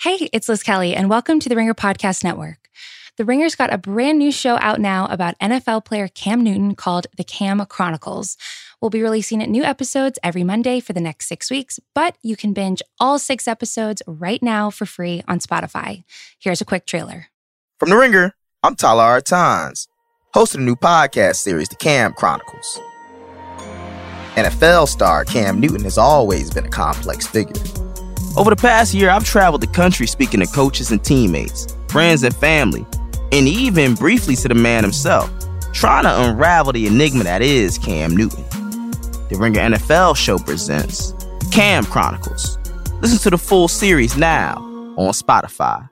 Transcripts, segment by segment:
Hey, it's Liz Kelly, and welcome to the Ringer Podcast Network. The Ringer's got a brand new show out now about NFL player Cam Newton called The Cam Chronicles. We'll be releasing new episodes every Monday for the next six weeks, but you can binge all six episodes right now for free on Spotify. Here's a quick trailer. From The Ringer, I'm Tyler R. Tynes, host of the new podcast series, The Cam Chronicles. NFL star Cam Newton has always been a complex figure. Over the past year, I've traveled the country speaking to coaches and teammates, friends and family, and even briefly to the man himself, trying to unravel the enigma that is Cam Newton. The Ringer NFL show presents Cam Chronicles. Listen to the full series now on Spotify.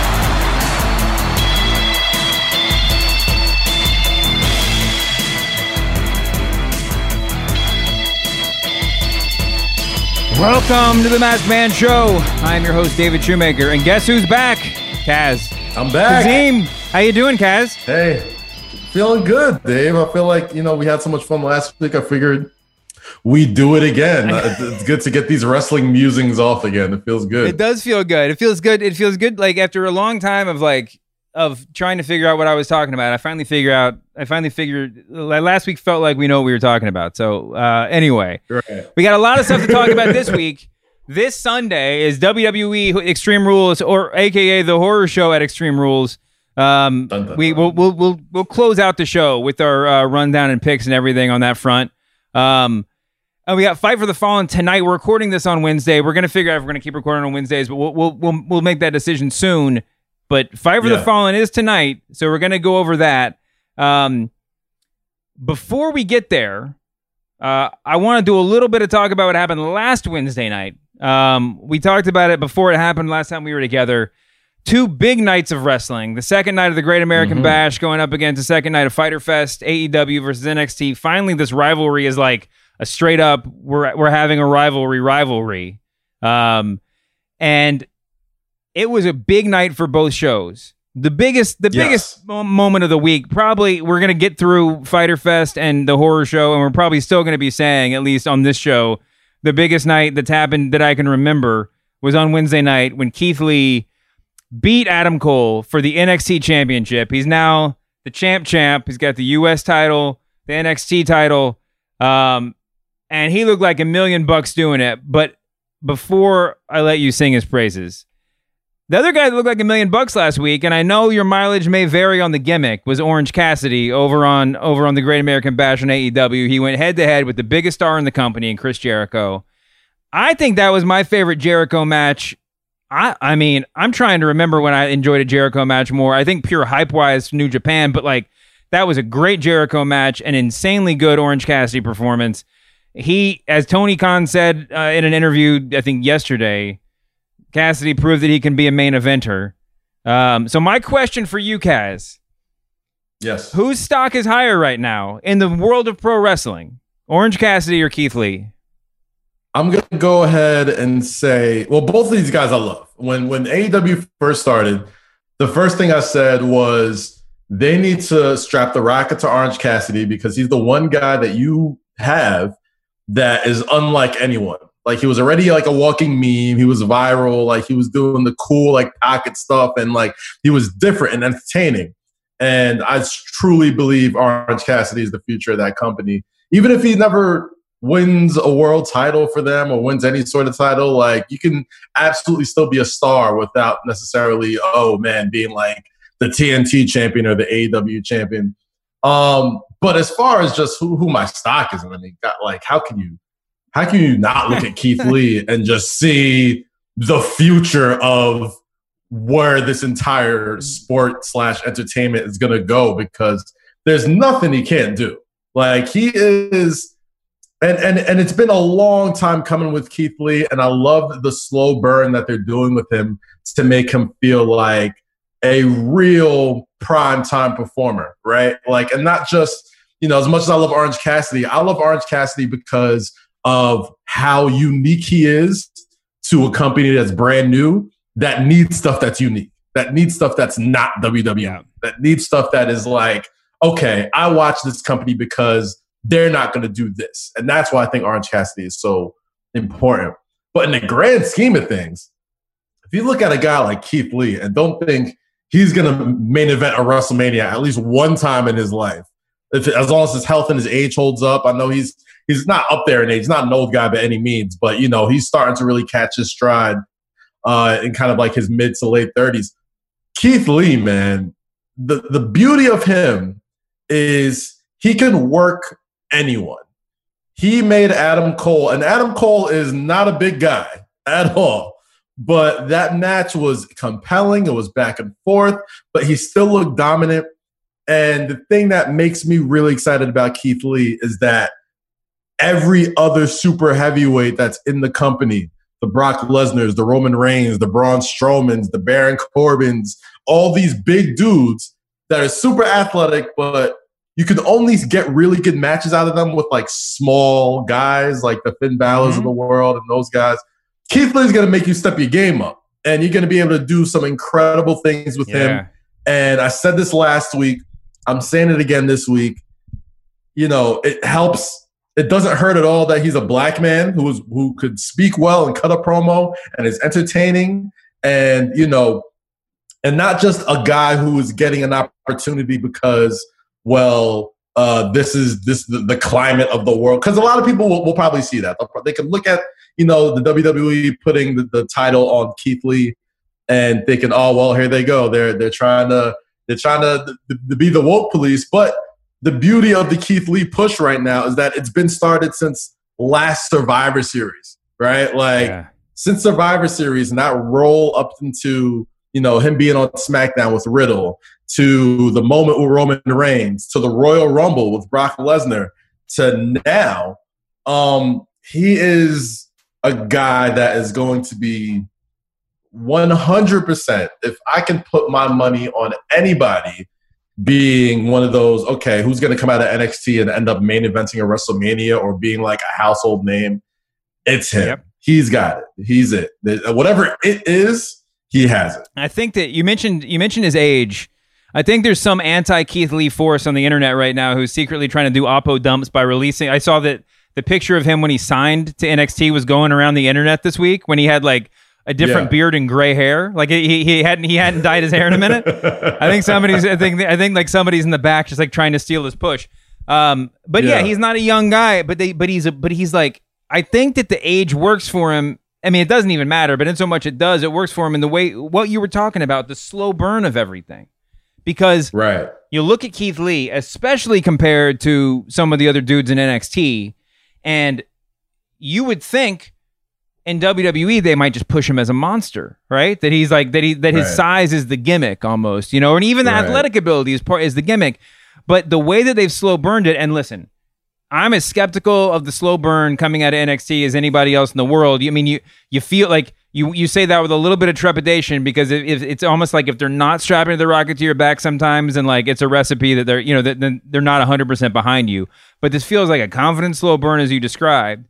Welcome to the Masked Man Show. I'm your host, David Shoemaker, and guess who's back? Kaz. I'm back. Kazeem, how you doing, Kaz? Hey, feeling good, Dave. I feel like you know we had so much fun last week. I figured we do it again. Uh, it's good to get these wrestling musings off again. It feels good. It does feel good. It feels good. It feels good. Like after a long time of like of trying to figure out what I was talking about, I finally figure out. I finally figured. Last week felt like we know what we were talking about. So uh, anyway, Right. we got a lot of stuff to talk about this week. This Sunday is WWE Extreme Rules, or AKA the horror show at Extreme Rules. Um, Dun, dun, we will we'll, we'll we'll close out the show with our uh, rundown and picks and everything on that front. Um, and we got Fight for the Fallen tonight. We're recording this on Wednesday. We're gonna figure out if we're gonna keep recording on Wednesdays, but we'll we'll we'll, we'll make that decision soon. But Fight for the Fallen is tonight, so we're gonna go over that. Um, before we get there, uh, I want to do a little bit of talk about what happened last Wednesday night. Um, we talked about it before it happened last time we were together. Two big nights of wrestling. The second night of the Great American Mhm. Bash going up against the second night of Fighter Fest, AEW versus NXT. Finally, this rivalry is like a straight up we're we're having a rivalry rivalry. Um, and it was a big night for both shows. The biggest, the Yes. biggest mo- moment of the week. Probably we're gonna get through Fighter Fest and the horror show, and we're probably still gonna be saying, at least on this show, the biggest night that's happened that I can remember was on Wednesday night when Keith Lee beat Adam Cole for the NXT Championship. He's now the champ champ. He's got the US title, the NXT title, um, and he looked like a million bucks doing it. But before I let you sing his praises, the other guy that looked like a million bucks last week, and I know your mileage may vary on the gimmick, was Orange Cassidy over on over on the Great American Bash on AEW. He went head to head with the biggest star in the company, and Chris Jericho. I think that was my favorite Jericho match. I I mean, I'm trying to remember when I enjoyed a Jericho match more. I think pure hype wise, New Japan, but like that was a great Jericho match, an insanely good Orange Cassidy performance. He, as Tony Khan said uh, in an interview, I think yesterday, Cassidy proved that he can be a main eventer. Um, so my question for you, Kaz, Yes. whose stock is higher right now in the world of pro wrestling? Orange Cassidy or Keith Lee? I'm gonna go ahead and say, well, both of these guys I love. When when AEW first started, the first thing I said was they need to strap the rocket to Orange Cassidy because he's the one guy that you have that is unlike anyone. Like he was already like a walking meme. He was viral. Like he was doing the cool like pocket stuff, and like he was different and entertaining. And I truly believe Orange Cassidy is the future of that company. Even if he never wins a world title for them or wins any sort of title, like you can absolutely still be a star without necessarily, oh man, being like the TNT champion or the AEW champion. Um, but as far as just who, who my stock is, I mean, got like, how can you, how can you not look at Keith Lee and just see the future of where this entire sport slash entertainment is going to go because there's nothing he can't do. Like he is, and and and it's been a long time coming with Keith Lee, and I love the slow burn that they're doing with him to make him feel like a real prime time performer, right? Like, and not just you know, as much as I love Orange Cassidy, I love Orange Cassidy because of how unique he is to a company that's brand new that needs stuff that's unique, that needs stuff that's not WWE, that needs stuff that is like, okay, I watch this company because they're not going to do this. And that's why I think Orange Cassidy is so important. But in the grand scheme of things, if you look at a guy like Keith Lee and don't think he's going to main event a WrestleMania at least one time in his life, if, as long as his health and his age holds up. I know he's he's not up there in age, not an old guy by any means, but you know he's starting to really catch his stride uh, in kind of like his mid to late thirties. Keith Lee, man, the the beauty of him is he can work anyone. He made Adam Cole, and Adam Cole is not a big guy at all. But that match was compelling. It was back and forth, but he still looked dominant. And the thing that makes me really excited about Keith Lee is that every other super heavyweight that's in the company, the Brock Lesnar's, the Roman Reigns, the Braun Strowman's, the Baron Corbin's, all these big dudes that are super athletic, but you can only get really good matches out of them with like small guys like the Finn Balor's mm-hmm. of the world and those guys. Keith Lee's going to make you step your game up, and you're going to be able to do some incredible things with yeah. him. And I said this last week. I'm saying it again this week. You know, it helps. It doesn't hurt at all that he's a black man who is who could speak well and cut a promo and is entertaining and you know, and not just a guy who is getting an opportunity because well, uh, this is this the, the climate of the world because a lot of people will, will probably see that they can look at you know the WWE putting the, the title on Keith Lee and thinking, oh well, here they go. They're they're trying to they're trying to, to be the woke police. But the beauty of the Keith Lee push right now is that it's been started since last Survivor Series, right? Like yeah. since Survivor Series, and that roll up into you know him being on SmackDown with Riddle, to the moment with Roman Reigns, to the Royal Rumble with Brock Lesnar, to now, um, he is a guy that is going to be 100%, if I can put my money on anybody being one of those, okay, who's going to come out of NXT and end up main eventing a WrestleMania or being like a household name, it's him. Yep. He's got it. He's it. Whatever it is, he has it. I think that you mentioned you mentioned his age. I think there's some anti Keith Lee force on the internet right now who's secretly trying to do oppo dumps by releasing. I saw that the picture of him when he signed to NXT was going around the internet this week when he had like a different yeah. beard and gray hair. Like he, he hadn't he hadn't dyed his hair in a minute. I think somebody's I think I think like somebody's in the back just like trying to steal his push. Um, but yeah. yeah, he's not a young guy, but they but he's a but he's like I think that the age works for him. I mean, it doesn't even matter, but in so much it does, it works for him in the way what you were talking about, the slow burn of everything. Because right. you look at Keith Lee, especially compared to some of the other dudes in NXT, and you would think in WWE they might just push him as a monster, right? That he's like that he that his right. size is the gimmick almost, you know, and even the right. athletic ability is part is the gimmick. But the way that they've slow burned it, and listen, I'm as skeptical of the slow burn coming out of NXT as anybody else in the world. I mean, you you feel like you you say that with a little bit of trepidation because if, if it's almost like if they're not strapping the rocket to your back sometimes, and like it's a recipe that they're you know that they're not 100 percent behind you. But this feels like a confident slow burn as you described.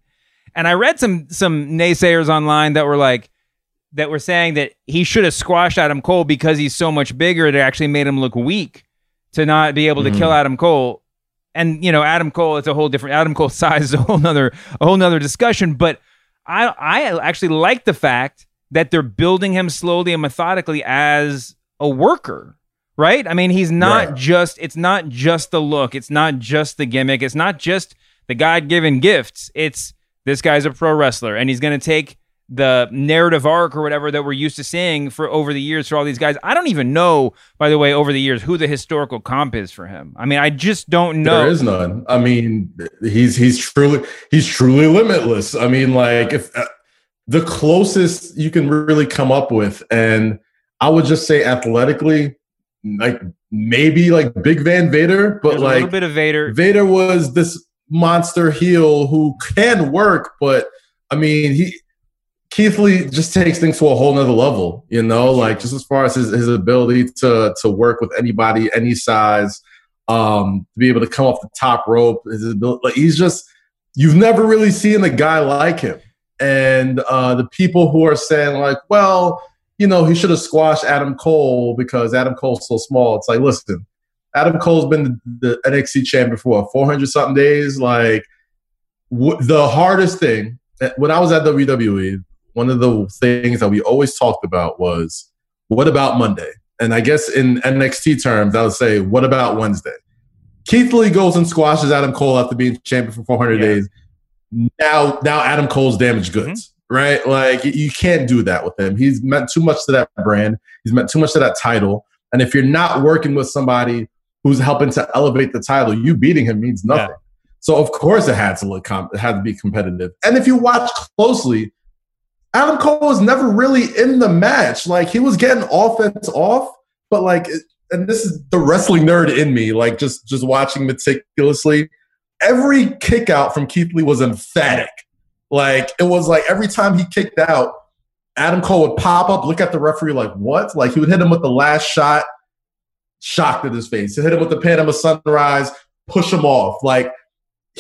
And I read some some naysayers online that were like that were saying that he should have squashed Adam Cole because he's so much bigger. It actually made him look weak to not be able to mm. kill Adam Cole. And you know, Adam Cole, it's a whole different. Adam Cole size is a whole nother a whole nother discussion. But I I actually like the fact that they're building him slowly and methodically as a worker right i mean he's not right. just it's not just the look it's not just the gimmick it's not just the god-given gifts it's this guy's a pro wrestler and he's going to take the narrative arc or whatever that we're used to seeing for over the years for all these guys. I don't even know, by the way, over the years who the historical comp is for him. I mean, I just don't know. There is none. I mean, he's he's truly he's truly limitless. I mean, like if uh, the closest you can really come up with, and I would just say athletically, like maybe like Big Van Vader, but There's like a little bit of Vader. Vader was this monster heel who can work, but I mean he Keith Lee just takes things to a whole nother level, you know, like just as far as his, his ability to to work with anybody, any size, um, to be able to come off the top rope. His ability, like he's just you've never really seen a guy like him. And uh, the people who are saying like, well, you know, he should have squashed Adam Cole because Adam Cole's so small. It's like, listen, Adam Cole's been the, the NXT champion for what, 400 something days. Like w- the hardest thing when I was at WWE, one of the things that we always talked about was what about Monday? And I guess in NXT terms, I would say, what about Wednesday? Keith Lee goes and squashes Adam Cole after being champion for 400 yeah. days. Now, now Adam Cole's damaged goods, mm-hmm. right? Like you can't do that with him. He's meant too much to that brand. He's meant too much to that title. And if you're not working with somebody who's helping to elevate the title, you beating him means nothing. Yeah. So of course it had to look, com- it had to be competitive. And if you watch closely, Adam Cole was never really in the match. Like he was getting offense off, but like, and this is the wrestling nerd in me. Like just just watching meticulously, every kick out from Keith Lee was emphatic. Like it was like every time he kicked out, Adam Cole would pop up, look at the referee like, what? Like he would hit him with the last shot, shocked at his face. He hit him with the Panama Sunrise, push him off. Like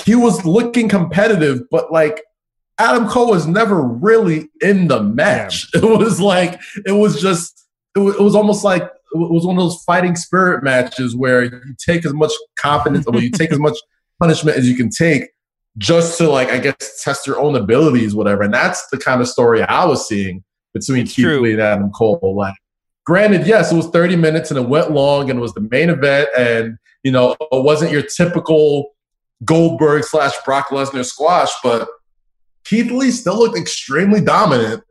he was looking competitive, but like Adam Cole was never really in the match. It was like it was just it was, it was almost like it was one of those fighting spirit matches where you take as much confidence, or you take as much punishment as you can take, just to like I guess test your own abilities, whatever. And that's the kind of story I was seeing between Keith Lee and Adam Cole. Like, granted, yes, it was 30 minutes and it went long and it was the main event, and you know it wasn't your typical Goldberg slash Brock Lesnar squash, but Keith Lee still looked extremely dominant,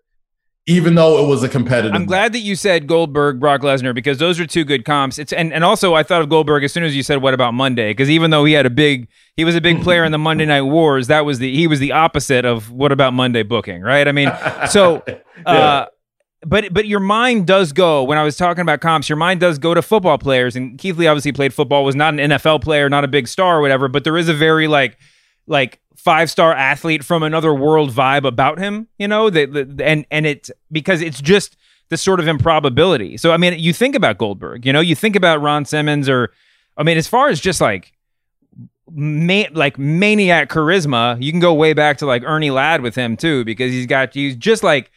even though it was a competitive. I'm glad that you said Goldberg, Brock Lesnar, because those are two good comps. It's and, and also I thought of Goldberg as soon as you said what about Monday, because even though he had a big, he was a big player in the Monday Night Wars. That was the he was the opposite of what about Monday booking, right? I mean, so. yeah. uh but but your mind does go when I was talking about comps. Your mind does go to football players, and Keith Lee obviously played football, was not an NFL player, not a big star or whatever. But there is a very like like five star athlete from another world vibe about him, you know, that and and it's because it's just the sort of improbability. So I mean, you think about Goldberg, you know, you think about Ron Simmons, or I mean, as far as just like ma- like maniac charisma, you can go way back to like Ernie Ladd with him too, because he's got he's just like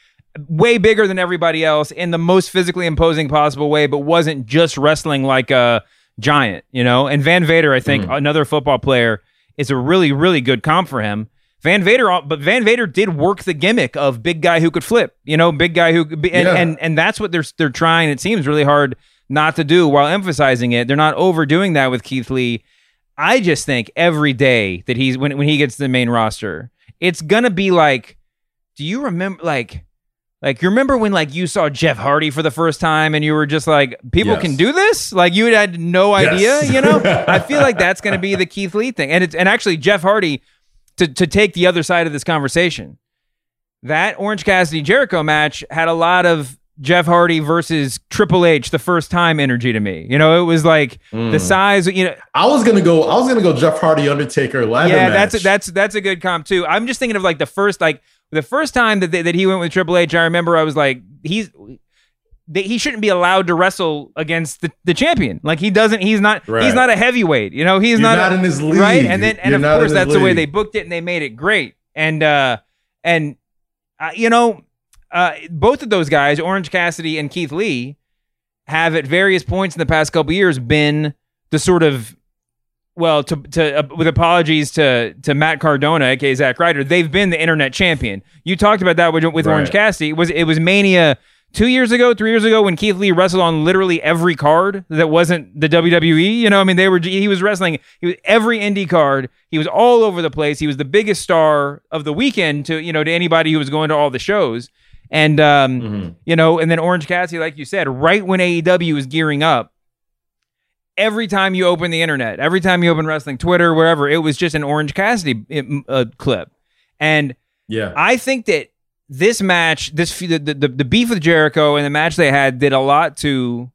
way bigger than everybody else in the most physically imposing possible way, but wasn't just wrestling like a giant, you know. And Van Vader, I think, mm. another football player is a really, really good comp for him. Van Vader, but Van Vader did work the gimmick of big guy who could flip, you know, big guy who, and, yeah. and and that's what they're they're trying. It seems really hard not to do while emphasizing it. They're not overdoing that with Keith Lee. I just think every day that he's when when he gets to the main roster, it's gonna be like, do you remember like like you remember when like you saw Jeff Hardy for the first time and you were just like, people yes. can do this? Like you had no idea, yes. you know? I feel like that's gonna be the Keith Lee thing. And it's and actually Jeff Hardy, to to take the other side of this conversation, that Orange Cassidy Jericho match had a lot of Jeff Hardy versus Triple H the first time energy to me. You know, it was like mm. the size. You know, I was gonna go. I was gonna go Jeff Hardy Undertaker ladder. Yeah, match. that's a, that's that's a good comp too. I'm just thinking of like the first like the first time that they, that he went with Triple H, I remember I was like, he's he shouldn't be allowed to wrestle against the, the champion. Like he doesn't. He's not. Right. He's not a heavyweight. You know. He's not, not in his league. Right. And then and You're of course that's league. the way they booked it and they made it great. And uh and uh, you know uh both of those guys, Orange Cassidy and Keith Lee, have at various points in the past couple years been the sort of well, to to uh, with apologies to to Matt Cardona, aka Zack Ryder, they've been the internet champion. You talked about that with, with right. Orange Cassidy. It was it was Mania two years ago, three years ago when Keith Lee wrestled on literally every card that wasn't the WWE. You know, I mean, they were he was wrestling he was every indie card. He was all over the place. He was the biggest star of the weekend to you know to anybody who was going to all the shows. And um, mm-hmm. you know, and then Orange Cassidy, like you said, right when AEW was gearing up every time you open the internet, every time you open wrestling, Twitter, wherever, it was just an Orange Cassidy uh, clip. And yeah, I think that this match, this the, the the beef with Jericho and the match they had did a lot to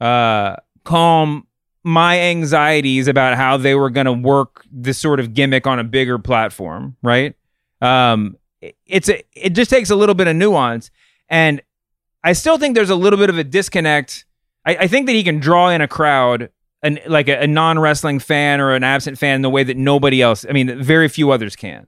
uh, calm my anxieties about how they were going to work this sort of gimmick on a bigger platform, right? Um, it's a, it just takes a little bit of nuance, and I still think there's a little bit of a disconnect. I, I think that he can draw in a crowd, and like a, a non wrestling fan or an absent fan, in the way that nobody else. I mean, very few others can.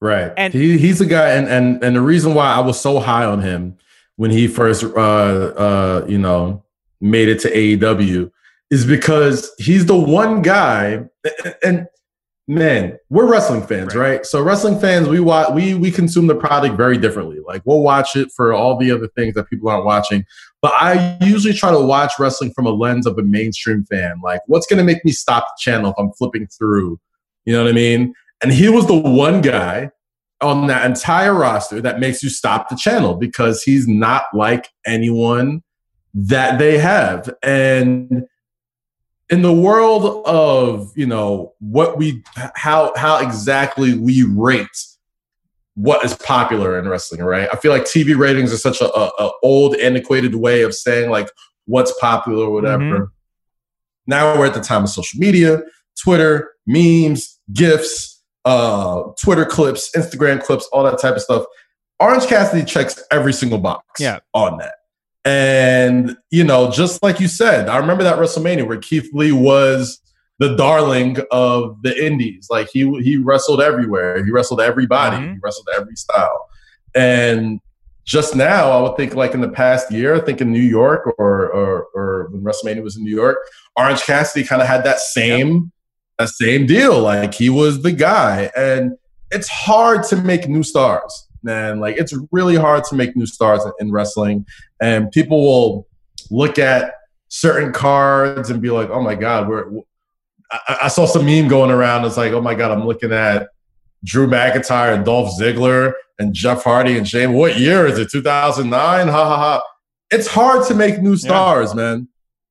Right, and he, he's a guy, and and and the reason why I was so high on him when he first, uh, uh, you know, made it to AEW is because he's the one guy and man we're wrestling fans right. right, so wrestling fans we watch we we consume the product very differently like we'll watch it for all the other things that people aren't watching but i usually try to watch wrestling from a lens of a mainstream fan. Like what's going to make me stop the channel if i'm flipping through? You know what i mean? And he was the one guy on that entire roster that makes you stop the channel because he's not like anyone that they have. And in the world of you know what we how how exactly we rate what is popular in wrestling right i feel like tv ratings are such a, a, a old antiquated way of saying like what's popular or whatever mm-hmm. now we're at the time of social media twitter memes gifs uh twitter clips instagram clips all that type of stuff orange cassidy checks every single box yeah. on that and, you know, just like you said, I remember that WrestleMania where Keith Lee was the darling of the indies. Like he he wrestled everywhere. He wrestled everybody. Mm-hmm. He wrestled every style. And just now, I would think like in the past year, I think in New York or or, or when WrestleMania was in New York, Orange Cassidy kind of had that same yep. that same deal. Like he was the guy. And it's hard to make new stars man. Like it's really hard to make new stars in, in wrestling, and people will look at certain cards and be like, "Oh my god, we're." I, I saw some meme going around. It's like, "Oh my god, I'm looking at Drew McIntyre and Dolph Ziggler and Jeff Hardy and Shane. What year is it? 2009? Ha ha ha. It's hard to make new stars, yeah. man.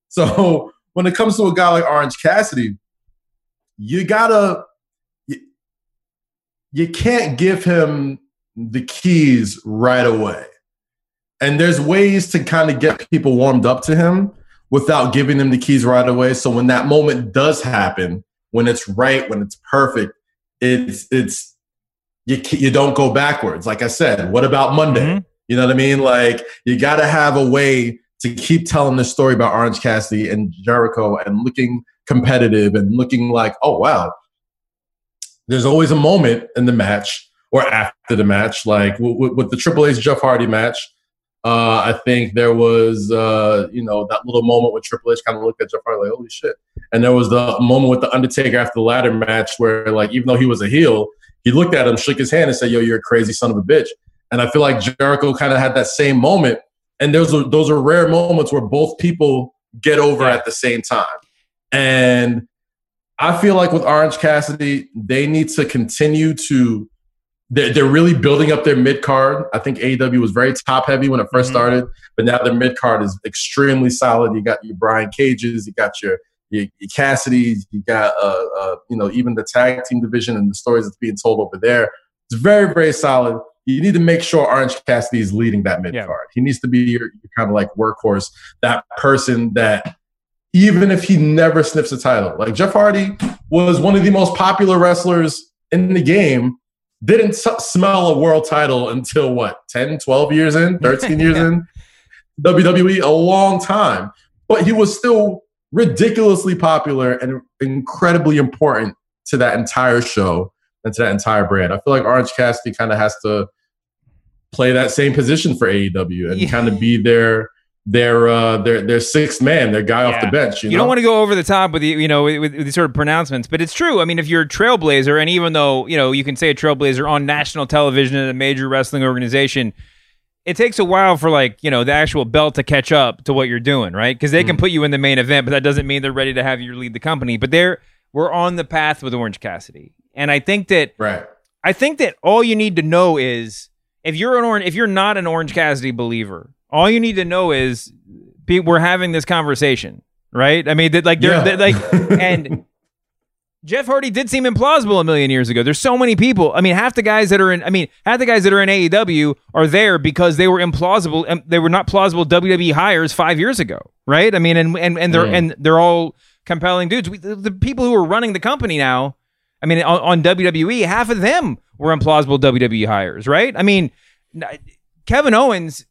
So when it comes to a guy like Orange Cassidy, you gotta you, you can't give him the keys right away. And there's ways to kind of get people warmed up to him without giving them the keys right away. So when that moment does happen, when it's right, when it's perfect, it's it's you you don't go backwards. Like I said, what about Monday? Mm-hmm. You know what I mean? Like you got to have a way to keep telling the story about Orange Cassidy and Jericho and looking competitive and looking like, oh wow, there's always a moment in the match or after the match. Like with, with the Triple H Jeff Hardy match, uh, I think there was, uh, you know, that little moment where Triple H kind of looked at Jeff Hardy like, holy shit. And there was the moment with The Undertaker after the ladder match where, like, even though he was a heel, he looked at him, shook his hand, and said, yo, you're a crazy son of a bitch. And I feel like Jericho kind of had that same moment. And those are, those are rare moments where both people get over at the same time. And I feel like with Orange Cassidy, they need to continue to they're, they're really building up their mid card. I think AEW was very top heavy when it 1st mm-hmm. started, but now their mid card is extremely solid. You got your Brian Cages, you got your your, your Cassidy, you got uh, uh, you know even the tag team division and the stories that's being told over there. It's very very solid. You need to make sure Orange Cassidy is leading that mid card. Yeah. He needs to be your, your kind of like workhorse, that person that even if he never sniffs a title, like Jeff Hardy was one of the most popular wrestlers in the game didn't s- smell a world title until what 10 12 years in 13 years yeah. in wwe a long time but he was still ridiculously popular and incredibly important to that entire show and to that entire brand i feel like orange cassidy kind of has to play that same position for aew and yeah. kind of be their their uh their their sixth man, their guy yeah. off the bench. You, you know? don't want to go over the top with the you know with, with, these sort of pronouncements, but it's true. I mean, if you're a trailblazer, and even though you know you can say a trailblazer on national television in a major wrestling organization, it takes a while for like you know the actual belt to catch up to what you're doing, right? Because they mm. can put you in the main event, but that doesn't mean they're ready to have you lead the company. But they're we're on the path with Orange Cassidy, and I think that right. I think that all you need to know is if you're an orange, if you're not an Orange Cassidy believer, all you need to know is we're having this conversation, right? I mean, that like they're, yeah. they're like, and Jeff Hardy did seem implausible a million years ago. There's so many people. I mean, half the guys that are in, I mean, half the guys that are in AEW are there because they were implausible. and They were not plausible WWE hires five years ago, right? I mean, and and and they're Mm. and they're all compelling dudes. We, the, the people who are running the company now, I mean, on, on WWE, half of them were implausible WWE hires, right? I mean, Kevin Owens.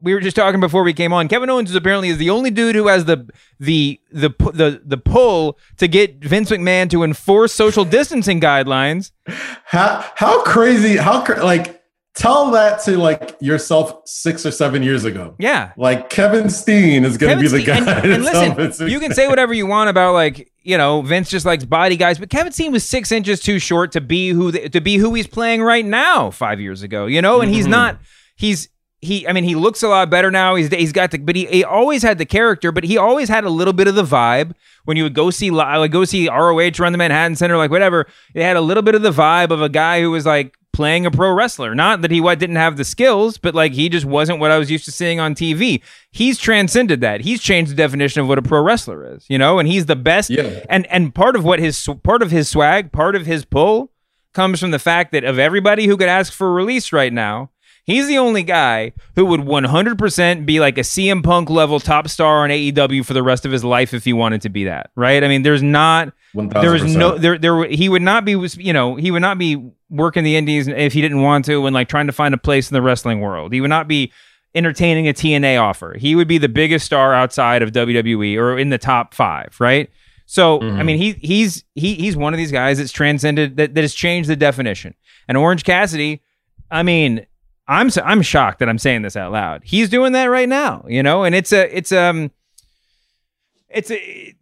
We were just talking before we came on. Kevin Owens is apparently is the only dude who has the the the the the pull to get Vince McMahon to enforce social distancing guidelines. How how crazy? How like tell that to like yourself six or seven years ago. Yeah, Like Kevin Steen is going to be the guy. And, and listen, you can say whatever you want about like you know Vince just likes body guys, but Kevin Steen was six inches too short to be who the, to be who he's playing right now five years ago. You know, and he's Mhm. not. He's he. I mean, he looks a lot better now. He's he's got the, but he, he always had the character, but he always had a little bit of the vibe. When you would go see li- like go see ROH run the Manhattan Center, like whatever, it had a little bit of the vibe of a guy who was like playing a pro wrestler. Not that he what didn't have the skills, but like he just wasn't what I was used to seeing on TV. He's transcended that. He's changed the definition of what a pro wrestler is, you know, and he's the best. Yeah. And and part of what his part of his swag, part of his pull comes from the fact that of everybody who could ask for a release right now, he's the only guy who would 100% be like a CM Punk level top star on AEW for the rest of his life if he wanted to be that, right? I mean, there's not there was no there there he would not be you know he would not be working the indies if he didn't want to and like trying to find a place in the wrestling world. He would not be entertaining a tna offer. He would be the biggest star outside of wwe or in the top five right? So i mean he he's he he's one of these guys that's transcended that, that has changed the definition. And orange cassidy i mean i'm i'm shocked that i'm saying this out loud. He's doing that right now you know? And it's a it's um it's a,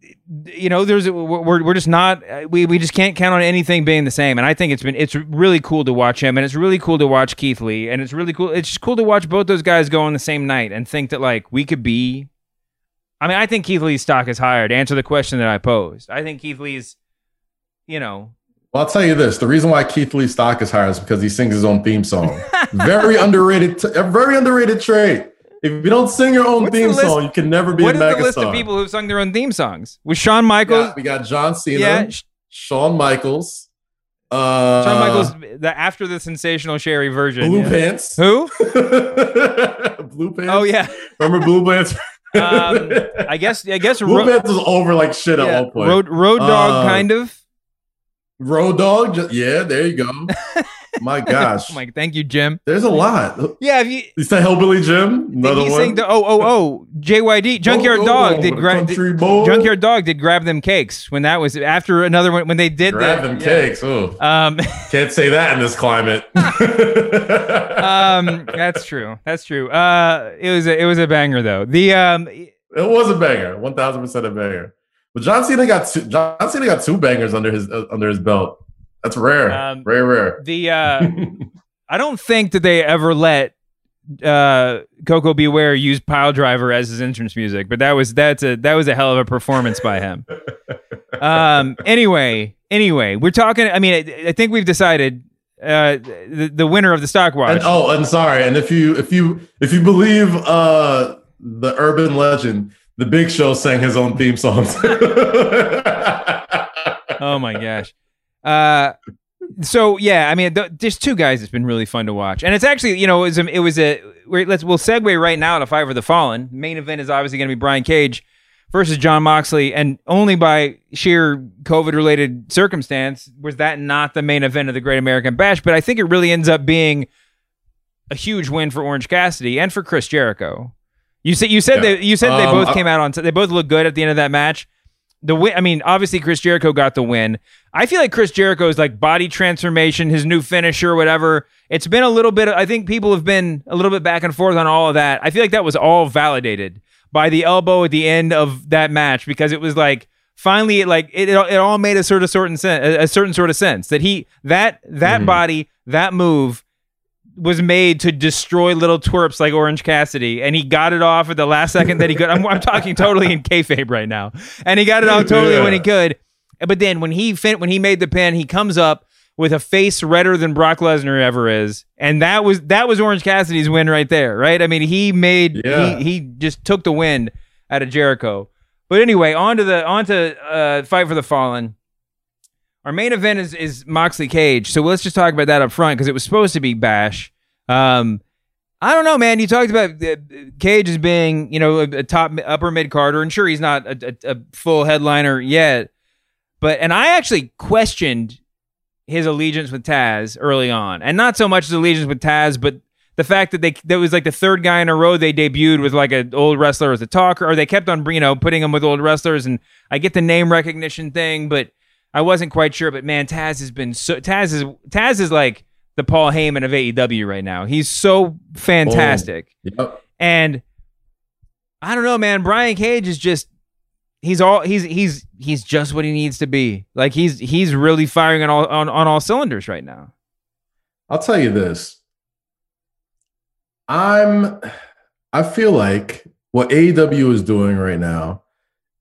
you know there's we're we're just not we we just can't count on anything being the same. And I think it's been it's really cool to watch him and it's really cool to watch Keith Lee and it's really cool it's just cool to watch both those guys go on the same night and think that like we could be I mean I think Keith Lee's stock is higher to answer the question that I posed. I think Keith Lee's you know Well, I'll tell you this: the reason why Keith Lee stock is higher is because he sings his own theme song. very underrated, t- a very underrated trait. If you don't sing your own What's theme song, you can never be what a is the megastar. list of people who've sung their own theme songs with Shawn Michaels Yeah, we got John Cena, Yeah, sh- Shawn Michaels, uh, Shawn Michaels the after the sensational Sherri version Blue yeah. Pants, who Blue Pants. oh yeah remember Blue Pants? um, I guess I guess Blue Ro- Pants was over like shit yeah, at one point. Road Road Dog Uh, kind of. Road Dog, ju- yeah, there you go. My gosh, Oh my, thank you, Jim. there's a lot. Yeah, if you Is that Hillbilly Jim? Another he one. sing the oh oh oh JYD Junkyard Oh, oh, Dog oh, did grab. Junkyard Dog did grab them cakes when that was after another one when they did Grab the them cakes. Oh, um can't say that in this climate. um that's true that's true uh it was a, it was a banger though the um It was a banger, one thousand percent a banger. But John Cena got two, John Cena got two bangers under his uh, under his belt. That's rare, Um, rare, rare. the uh I don't think that they ever let uh Koko B. Ware use Pile Driver as his entrance music, but that was that's a that was a hell of a performance by him. um anyway, anyway, we're talking I mean I, I think we've decided uh the, the winner of the stock watch. And oh, and sorry. And if you if you if you believe uh the urban legend, the Big Show sang his own theme songs. oh my gosh. Uh so yeah, I mean, th- there's two guys It's been really fun to watch, and it's actually, you know, it was a, it was a let's we'll segue right now to Fight for the Fallen. Main event is obviously going to be Brian Cage versus Jon Moxley, and only by sheer COVID related circumstance was that not the main event of the Great American Bash. But I think it really ends up being a huge win for Orange Cassidy and for Chris Jericho. You said you said Yeah. they you said they Um, both I- came out on they both looked good at the end of that match. The win, I mean, obviously Chris Jericho got the win. I feel like Chris Jericho's like body transformation, his new finisher, whatever. It's been a little bit. I think people have been a little bit back and forth on all of that. I feel like that was all validated by the elbow at the end of that match because it was like finally, it like it, it, it all made a sort of certain sense, a, certain sort of sense that he that that Mhm. body that move was made to destroy little twerps like Orange Cassidy, and he got it off at the last second that he could. I'm, I'm talking totally in kayfabe right now, and he got it off totally Yeah. when he could. But then when he fin- when he made the pin, he comes up with a face redder than Brock Lesnar ever is, and that was that was Orange Cassidy's win right there, right? I mean, he made Yeah. he, he just took the wind out of Jericho. But anyway, on to the on to uh, fight for the fallen. Our main event is is Moxley Cage. So let's just talk about that up front because it was supposed to be Bash. Um, I don't know, man. You talked about uh, Cage as being, you know, a, a top upper mid Carter, and sure, he's not a, a, a, full headliner yet. But and I actually questioned his allegiance with Taz early on, and not so much his allegiance with Taz, but the fact that they that was like the third guy in a row they debuted with like an old wrestler as a talker, or they kept on you know putting him with old wrestlers, and I get the name recognition thing, but I wasn't quite sure. But man, Taz has been so Taz is Taz is like the Paul Heyman of AEW right now. He's so fantastic, oh, yep. and I don't know, man. Brian Cage is just he's all he's he's he's just what he needs to be. Like he's he's really firing on all on, on all cylinders right now. I'll tell you this. I'm I feel like what AEW is doing right now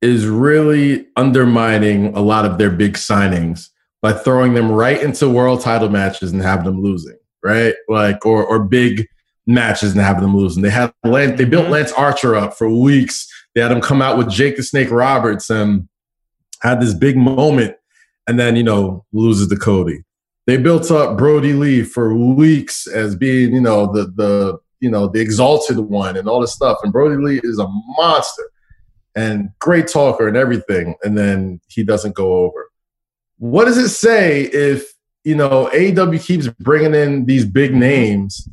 is really undermining a lot of their big signings by throwing them right into world title matches and having them losing, right? Like or or big matches and having them losing. They had Lance, they built mm-hmm. Lance Archer up for weeks. They had him come out with Jake the Snake Roberts and had this big moment, and then you know loses to Cody. They built up Brodie Lee for weeks as being you know the the you know, the exalted one and all this stuff. And Brodie Lee is a monster and great talker and everything. And then he doesn't go over. What does it say if, you know, AEW keeps bringing in these big names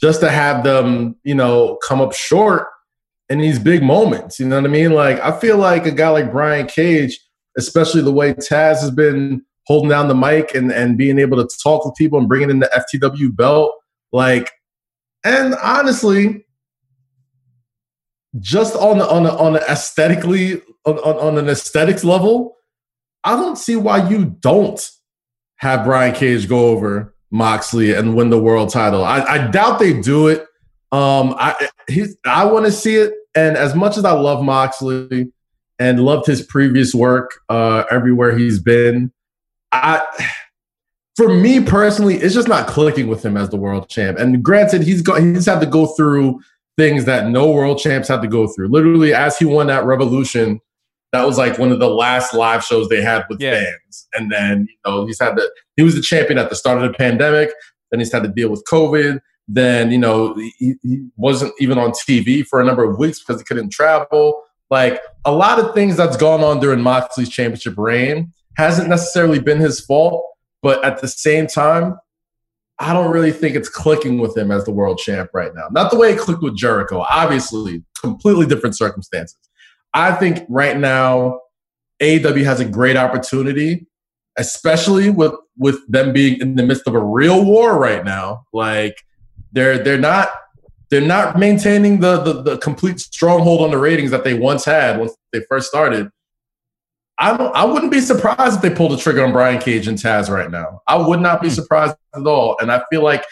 just to have them, you know, come up short in these big moments? You know what I mean? Like, I feel like a guy like Brian Cage, especially the way Taz has been holding down the mic and, and being able to talk with people and bringing in the FTW belt, like, and honestly, just on the, on the, on the aesthetically on, on, an aesthetics level, I don't see why you don't have Brian Cage go over Moxley and win the world title. I, I doubt they do it. Um, I he's, I want to see it. And as much as I love Moxley and loved his previous work uh, everywhere he's been, I for me personally, it's just not clicking with him as the world champ. And granted, he's got he's had to go through things that no world champs had to go through. Literally, as he won that revolution, that was like one of the last live shows they had with yeah. fans. And then you know he's had to he was the champion at the start of the pandemic. Then he's had to deal with COVID. Then you know he, he wasn't even on TV for a number of weeks because he couldn't travel. Like a lot of things that's gone on during Moxley's championship reign hasn't necessarily been his fault but at the same time, I don't really think it's clicking with him as the world champ right now. Not the way it clicked with Jericho. Obviously, completely different circumstances. I think right now, AEW has a great opportunity, especially with with them being in the midst of a real war right now. Like they're they're not they're not maintaining the, the the complete stronghold on the ratings that they once had once they first started. I don't, I wouldn't be surprised if they pulled the trigger on Brian Cage and Taz right now. I would not be hmm. surprised at all. And I feel like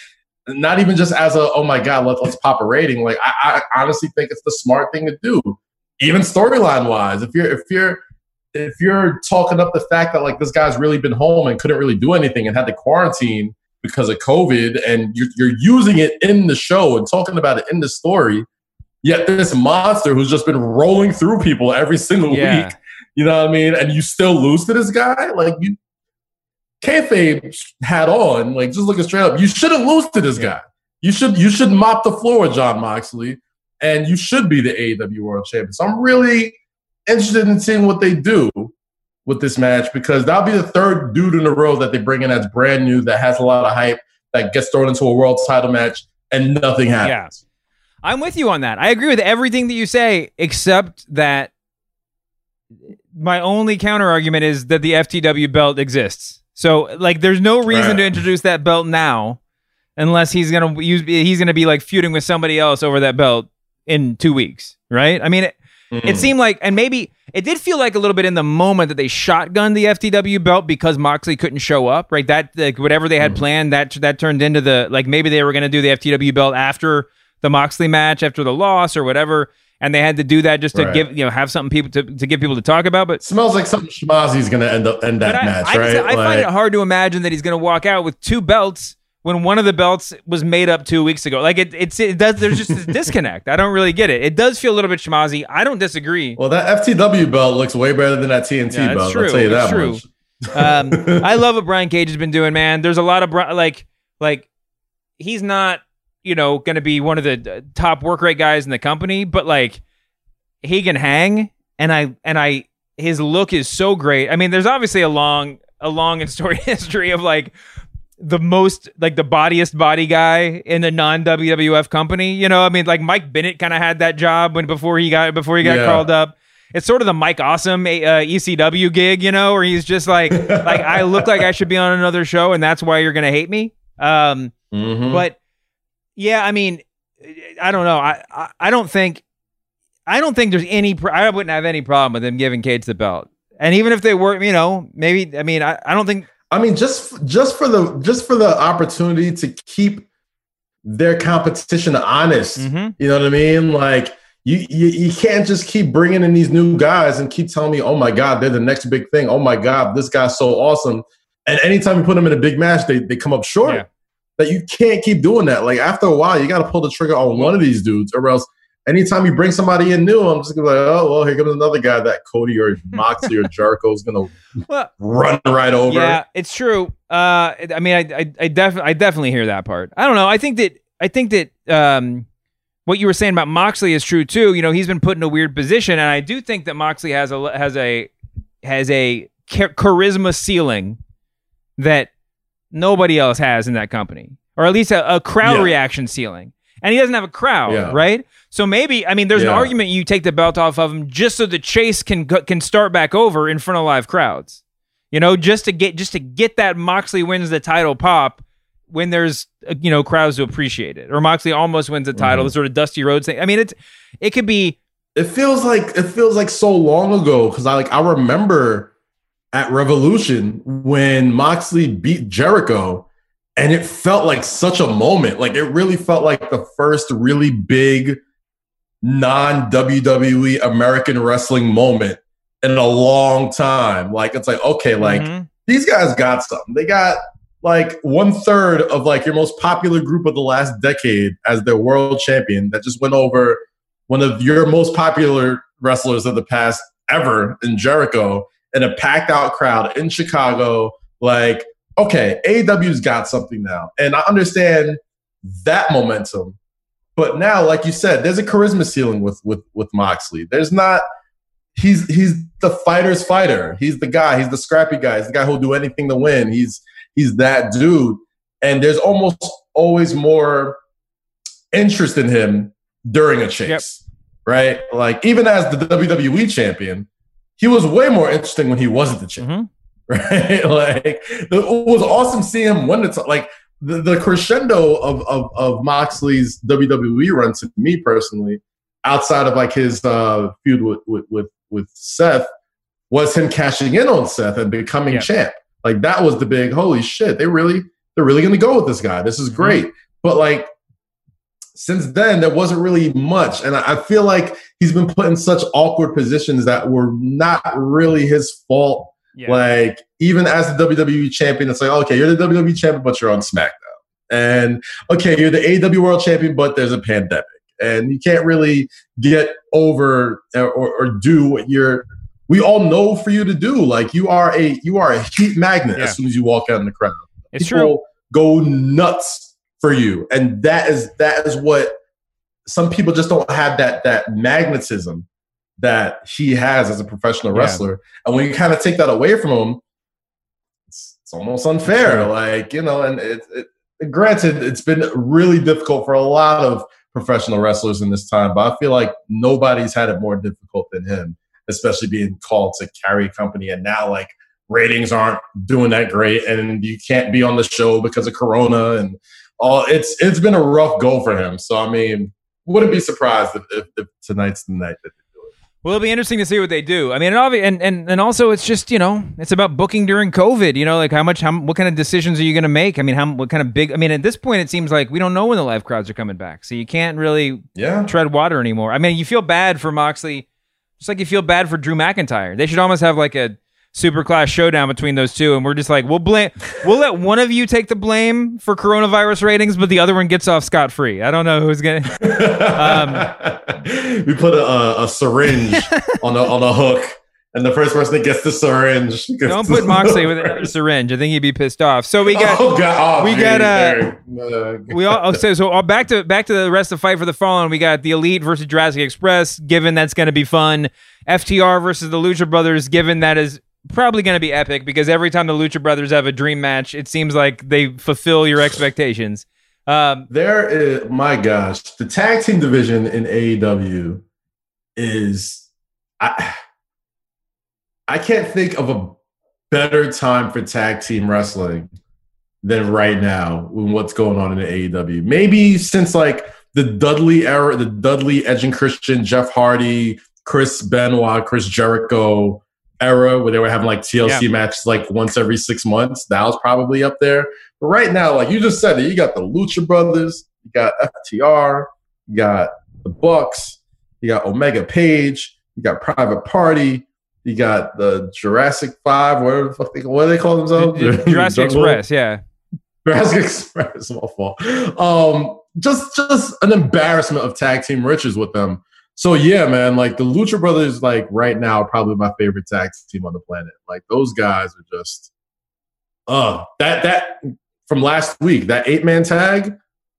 not even just as a oh my god let's let's pop a rating. Like I, I honestly think it's the smart thing to do, even storyline wise. If you're if you're if you're talking up the fact that like this guy's really been home and couldn't really do anything and had to quarantine because of COVID, and you're, you're using it in the show and talking about it in the story, yet this monster who's just been rolling through people every single yeah. week you know what I mean? And you still lose to this guy? Like you kayfabe hat on, like just looking straight up. You shouldn't lose to this guy. You should you should mop the floor with Jon Moxley, and you should be the AEW World Champion. So I'm really interested in seeing what they do with this match because that'll be the third dude in a row that they bring in that's brand new, that has a lot of hype, that gets thrown into a world title match, and nothing happens. Yeah. I'm with you on that. I agree with everything that you say, except that my only counter argument is that the FTW belt exists. So like, there's no reason right. to introduce that belt now, unless he's gonna use he's gonna be like feuding with somebody else over that belt in two weeks, right? I mean, it, mm-hmm. it seemed like, and maybe it did feel like a little bit in the moment that they shotgunned the FTW belt because Moxley couldn't show up, right? That like whatever they had mm-hmm. planned that that turned into the like maybe they were gonna do the FTW belt after the Moxley match, after the loss or whatever and they had to do that just to right. give you know have something people to, to give people to talk about. But smells like something Shmazzy's going to end up end that I, match, I, right? Just, I find it hard to imagine that he's going to walk out with two belts when one of the belts was made up two weeks ago. Like it, it's it does. There's just this disconnect. I don't really get it. It does feel a little bit schmazzy. I don't disagree. Well, that FTW belt looks way better than that TNT yeah, belt. True. I'll tell you that true. much. Um, I love what Brian Cage has been doing, man. There's a lot of like like he's not you know going to be one of the top work rate guys in the company, but like he can hang, and I and I his look is so great. I mean, there's obviously a long a long and story history of like the most like the bodiest body guy in the non WWF company. You know, I mean, like Mike Bennett kind of had that job when before he got before he got yeah. called up. It's sort of the Mike Awesome uh, ECW gig, you know, where he's just like, like I look like I should be on another show, and that's why you're gonna hate me. Um, mm-hmm. but yeah, I mean, I don't know. I, I, I don't think I don't think there's any. I wouldn't have any problem with them giving Cage the belt. And even if they were, you know, maybe. I mean, I, I don't think. I mean, just just for the just for the opportunity to keep their competition honest. Mm-hmm. You know what I mean? Like you, you you can't just keep bringing in these new guys and keep telling me, oh my god, they're the next big thing. Oh my god, this guy's so awesome. And anytime you put them in a big match, they they come up short. Yeah. That you can't keep doing that. Like after a while, you got to pull the trigger on one of these dudes, or else anytime you bring somebody in new, I'm just gonna be like, oh well, here comes another guy that Cody or Moxley or Jericho is gonna well, run right over. Yeah, it's true. Uh, I mean, I I, I definitely I definitely hear that part. I don't know. I think that I think that um, what you were saying about Moxley is true too. You know, he's been put in a weird position, and I do think that Moxley has a has a has a charisma ceiling that nobody else has in that company, or at least a, a crowd yeah. reaction ceiling and he doesn't have a crowd, yeah. right? So maybe I mean, there's yeah. an argument you take the belt off of him just so the chase can can start back over in front of live crowds. You know, just to get just to get that Moxley wins the title pop when there's uh, you know crowds to appreciate it, or Moxley almost wins the title, mm-hmm. the sort of Dusty Rhodes thing. I mean, it's it could be. It feels like it feels like so long ago because I like I remember at Revolution when Moxley beat Jericho and it felt like such a moment. Like it really felt like the first really big non WWE American wrestling moment in a long time. Like it's like okay, like mm-hmm. these guys got something. They got like one third of like your most popular group of the last decade as their world champion that just went over one of your most popular wrestlers of the past ever in Jericho in a packed out crowd in Chicago. Like okay, AEW's got something now. And I understand that momentum. But now, like you said, there's a charisma ceiling with with with Moxley. There's not he's he's the fighter's fighter. He's the guy, he's the scrappy guy, he's the guy who'll do anything to win. He's he's that dude. And there's almost always more interest in him during a chase. Yep. Right? Like even as the WWE champion, he was way more interesting when he wasn't the champ. Mm-hmm. right? like it was awesome seeing him win the like the, the crescendo of, of of Moxley's WWE run to me personally, outside of like his uh, feud with, with with with Seth, was him cashing in on Seth and becoming yeah. champ. Like that was the big holy shit. They really they're really gonna go with this guy. This is great. Mm-hmm. But like since then, there wasn't really much. And I, feel like he's been put in such awkward positions that were not really his fault yeah. Like even as the WWE champion, it's like okay, you're the WWE champion, but you're on SmackDown, and okay, you're the AEW World Champion, but there's a pandemic, and you can't really get over or, or do what you're. We all know for you to do. Like you are a you are a heat magnet yeah. as soon as you walk out in the crowd. It's People true. Go nuts for you, and that is that is what some people just don't have that that magnetism that he has as a professional wrestler. Yeah. And when you kind of take that away from him, it's, it's almost unfair. Like, you know, and it, it, granted, it's been really difficult for a lot of professional wrestlers in this time, but I feel like nobody's had it more difficult than him, especially being called to carry a company. And now, like, ratings aren't doing that great, and you can't be on the show because of Corona and all. It's it's been a rough go for him. So I mean, wouldn't be surprised if, if, if tonight's the night that they do it. well, it'll be interesting to see what they do. I mean, and and and also it's just you know it's about booking during COVID. You know, like how much, how what kind of decisions are you going to make? I mean, how what kind of big? I mean, at this point, it seems like we don't know when the live crowds are coming back, so you can't really yeah. tread water anymore. I mean, you feel bad for Moxley, just like you feel bad for Drew McIntyre. They should almost have like a super class showdown between those two, and we're just like, we'll blame, we'll let one of you take the blame for coronavirus ratings, but the other one gets off scot free. I don't know who's gonna. Um, we put a, a syringe on a on a hook, and the first person that gets the syringe. Gets Don't put Moxley with another syringe. I think he'd be pissed off. So we got. Oh god! Oh, we got. Uh, uh, we all oh, so so all back to back to the rest of the fight for the fallen. We got the elite versus Jurassic Express. Given that's going to be fun. FTR versus the Lucha Brothers. Given that is probably going to be epic because every time the Lucha Brothers have a dream match, it seems like they fulfill your expectations. Um, there is my gosh, the tag team division in AEW is I I can't think of a better time for tag team wrestling than right now when what's going on in AEW. Maybe since like the Dudley era, the Dudley Edge and Christian, Jeff Hardy, Chris Benoit, Chris Jericho era where they were having like TLC Yeah. matches like once every six months. That was probably up there. But right now, like you just said, it, you got the Lucha Brothers, you got FTR, you got the Bucks, you got Omega Page, you got Private Party, you got the Jurassic Five, whatever the fuck they what do they call themselves? Jurassic Express, yeah. Jurassic Express, my fault. Um, just just an embarrassment of tag team riches with them. So yeah, man, like the Lucha Brothers, like right now, are probably my favorite tag team on the planet. Like those guys are just, uh, that that from last week, that eight man tag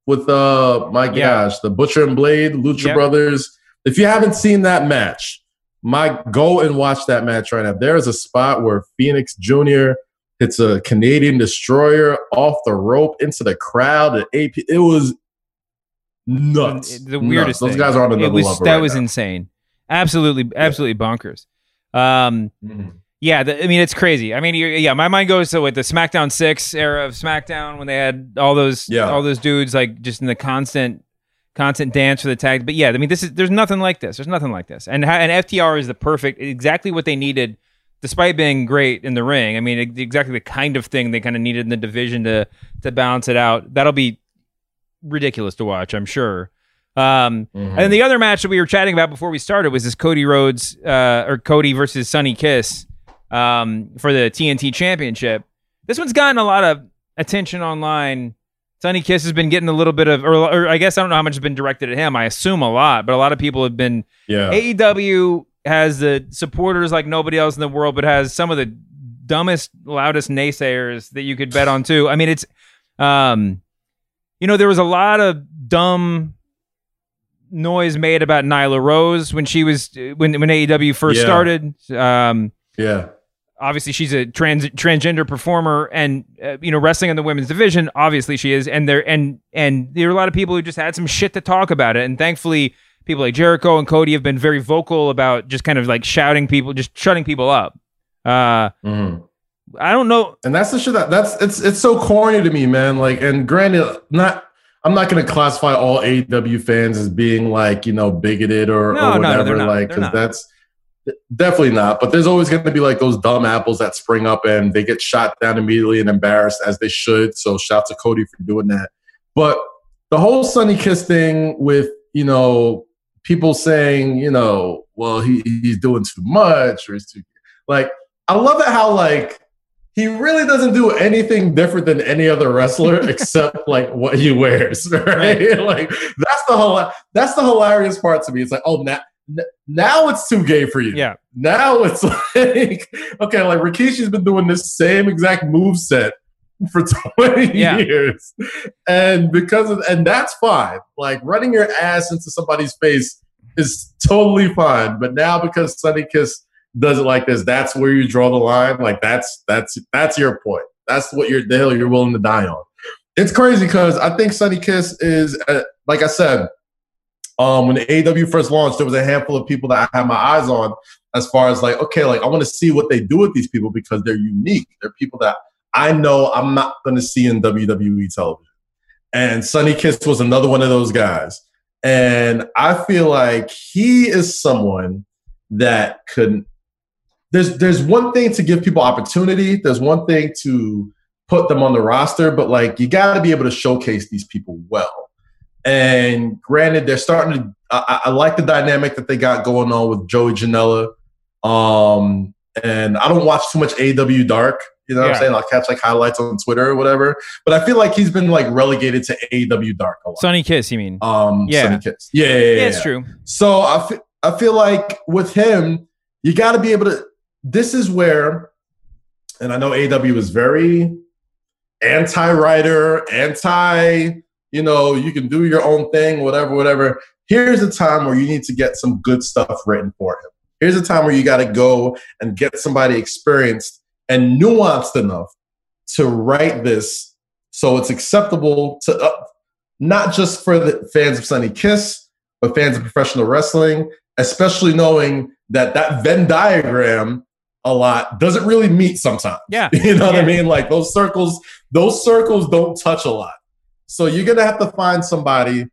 with uh, my Yeah. gosh, the Butcher and Blade, Lucha Yep. Brothers. If you haven't seen that match, my go and watch that match right now. There is a spot where Phoenix Jr. hits a Canadian destroyer off the rope into the crowd. The AP, it was nuts. The weirdest Nuts. Those thing. guys are on another it was, level. That right was now. insane. Absolutely, absolutely bonkers. Um, Mhm. yeah, the, I mean it's crazy. I mean, yeah, my mind goes to what the SmackDown six era of SmackDown when they had all those Yeah. all those dudes like just in the constant constant dance for the tag. But yeah, I mean this is there's nothing like this. There's nothing like this. And and FTR is the perfect exactly what they needed. Despite being great in the ring, I mean exactly the kind of thing they kind of needed in the division to to balance it out. That'll be ridiculous to watch, I'm sure. Um, Mhm. And then the other match that we were chatting about before we started was this Cody Rhodes uh, or Cody versus Sonny Kiss um, for the TNT Championship. This one's gotten a lot of attention online. Sonny Kiss has been getting a little bit of, or, or I guess I don't know how much has been directed at him. I assume a lot, but a lot of people have been. yeah. AEW has the supporters like nobody else in the world, but has some of the dumbest, loudest naysayers that you could bet on too. I mean, it's, um, you know, there was a lot of dumb noise made about Nyla Rose when she was when when AEW first Yeah. started. Um, yeah. obviously she's a trans transgender performer and uh, you know wrestling in the women's division obviously she is and there and and there are a lot of people who just had some shit to talk about it and thankfully people like Jericho and Cody have been very vocal about just kind of like shouting people just shutting people up uh Mhm. I don't know And that's the shit that that's it's it's so corny to me, man. Like, and granted, not I'm not gonna classify all AEW fans as being like you know bigoted or, No, or no, no, whatever. not. Like, because that's definitely not. But there's always gonna be like those dumb apples that spring up and they get shot down immediately and embarrassed as they should. So shout to Cody for doing that. But the whole Sonny Kiss thing with you know people saying you know well he he's doing too much or he's too like I love it how like he really doesn't do anything different than any other wrestler except like what he wears, right? like that's the whole that's the hilarious part to me. It's like, oh, now now it's too gay for you. yeah Now it's like, okay, like Rikishi's been doing this same exact move set for 20 Yeah. years. And because of and that's fine. Like running your ass into somebody's face is totally fine. But now because Sonny Kiss does it like this, that's where you draw the line. Like that's that's that's your point. That's what you're the hill you're willing to die on. It's crazy because I think Sonny Kiss is uh, like I said, um, when the AEW first launched, there was a handful of people that I had my eyes on as far as like, okay, like I want to see what they do with these people because they're unique. They're people that I know I'm not going to see in WWE television. And Sonny Kiss was another one of those guys. And I feel like he is someone that could. There's there's one thing to give people opportunity. There's one thing to put them on the roster, but like you got to be able to showcase these people well. And granted, they're starting to. I, I like the dynamic that they got going on with Joey Janela. Um, and I don't watch too much AEW Dark. You know what Yeah. I'm saying? I'll catch like highlights on Twitter or whatever. But I feel like he's been like relegated to AEW Dark a lot. Sonny Kiss you mean Um, Yeah. Sonny Kiss. Yeah, yeah, yeah, yeah it's true So I I feel like with him, you got to be able to this is where, and I know AEW is very anti-writer, anti, you know, you can do your own thing, whatever, whatever. Here's a time where you need to get some good stuff written for him. Here's a time where you got to go and get somebody experienced and nuanced enough to write this so it's acceptable to uh, not just for the fans of Sonny Kiss, but fans of professional wrestling, especially knowing that that Venn diagram a lot doesn't really meet sometimes. Yeah. You know what. I mean? Like those circles, those circles don't touch a lot. So you're gonna have to find somebody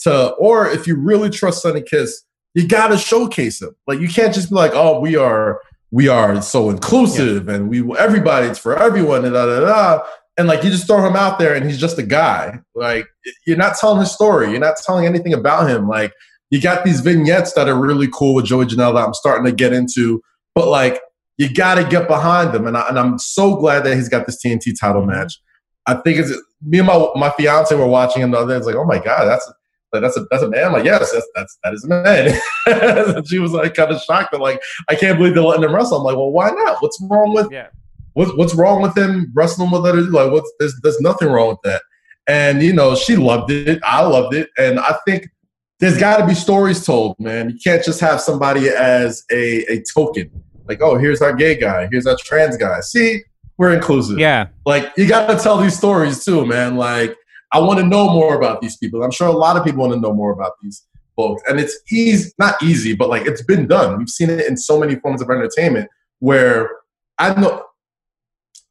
to, or if you really trust Sonny Kiss, you gotta showcase him. Like you can't just be like, oh, we are we are so inclusive yeah. and we everybody, it's for everyone, and da da da. And like you just throw him out there and he's just a guy. Like you're not telling his story. You're not telling anything about him. Like you got these vignettes that are really cool with Joey Janela that I'm starting to get into, but like you got to get behind them. And, I, and I'm so glad that he's got this TNT title mm-hmm. match. I think it's me and my my fiance were watching him the other day. It's like, oh my god, that's that's a that's a man. I'm like, yes, that's that's that is a man. she was like kind of shocked that like I can't believe they're letting him wrestle. I'm like, well, why not? What's wrong with yeah. What's what's wrong with him wrestling with others? Like, what's there's there's nothing wrong with that. And you know, she loved it. I loved it, and I think there's got to be stories told, man. You can't just have somebody as a a token. Like, oh, here's our gay guy, here's our trans guy. See, we're inclusive. Yeah. Like, you got to tell these stories too, man. Like, I want to know more about these people. I'm sure a lot of people want to know more about these folks. And it's easy, not easy, but like it's been done. We've seen it in so many forms of entertainment where I know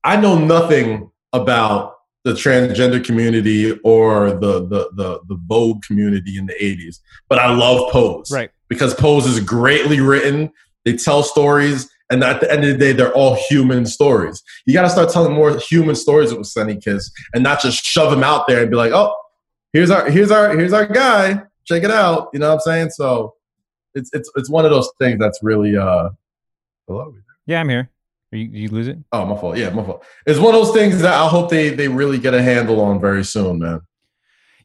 I know nothing about the transgender community or the the the, the Vogue community in the 80s, but I love Pose. Right. Because Pose is greatly written. They tell stories and at the end of the day, they're all human stories. You got to start telling more human stories with Sonny Kiss, and not just shove them out there and be like, "Oh, here's our here's our here's our guy. Check it out." You know what I'm saying? So it's it's it's one of those things that's really uh. Hello. Yeah, I'm here. You, you lose it? Oh, my fault. Yeah, my fault. It's one of those things that I hope they they really get a handle on very soon, man.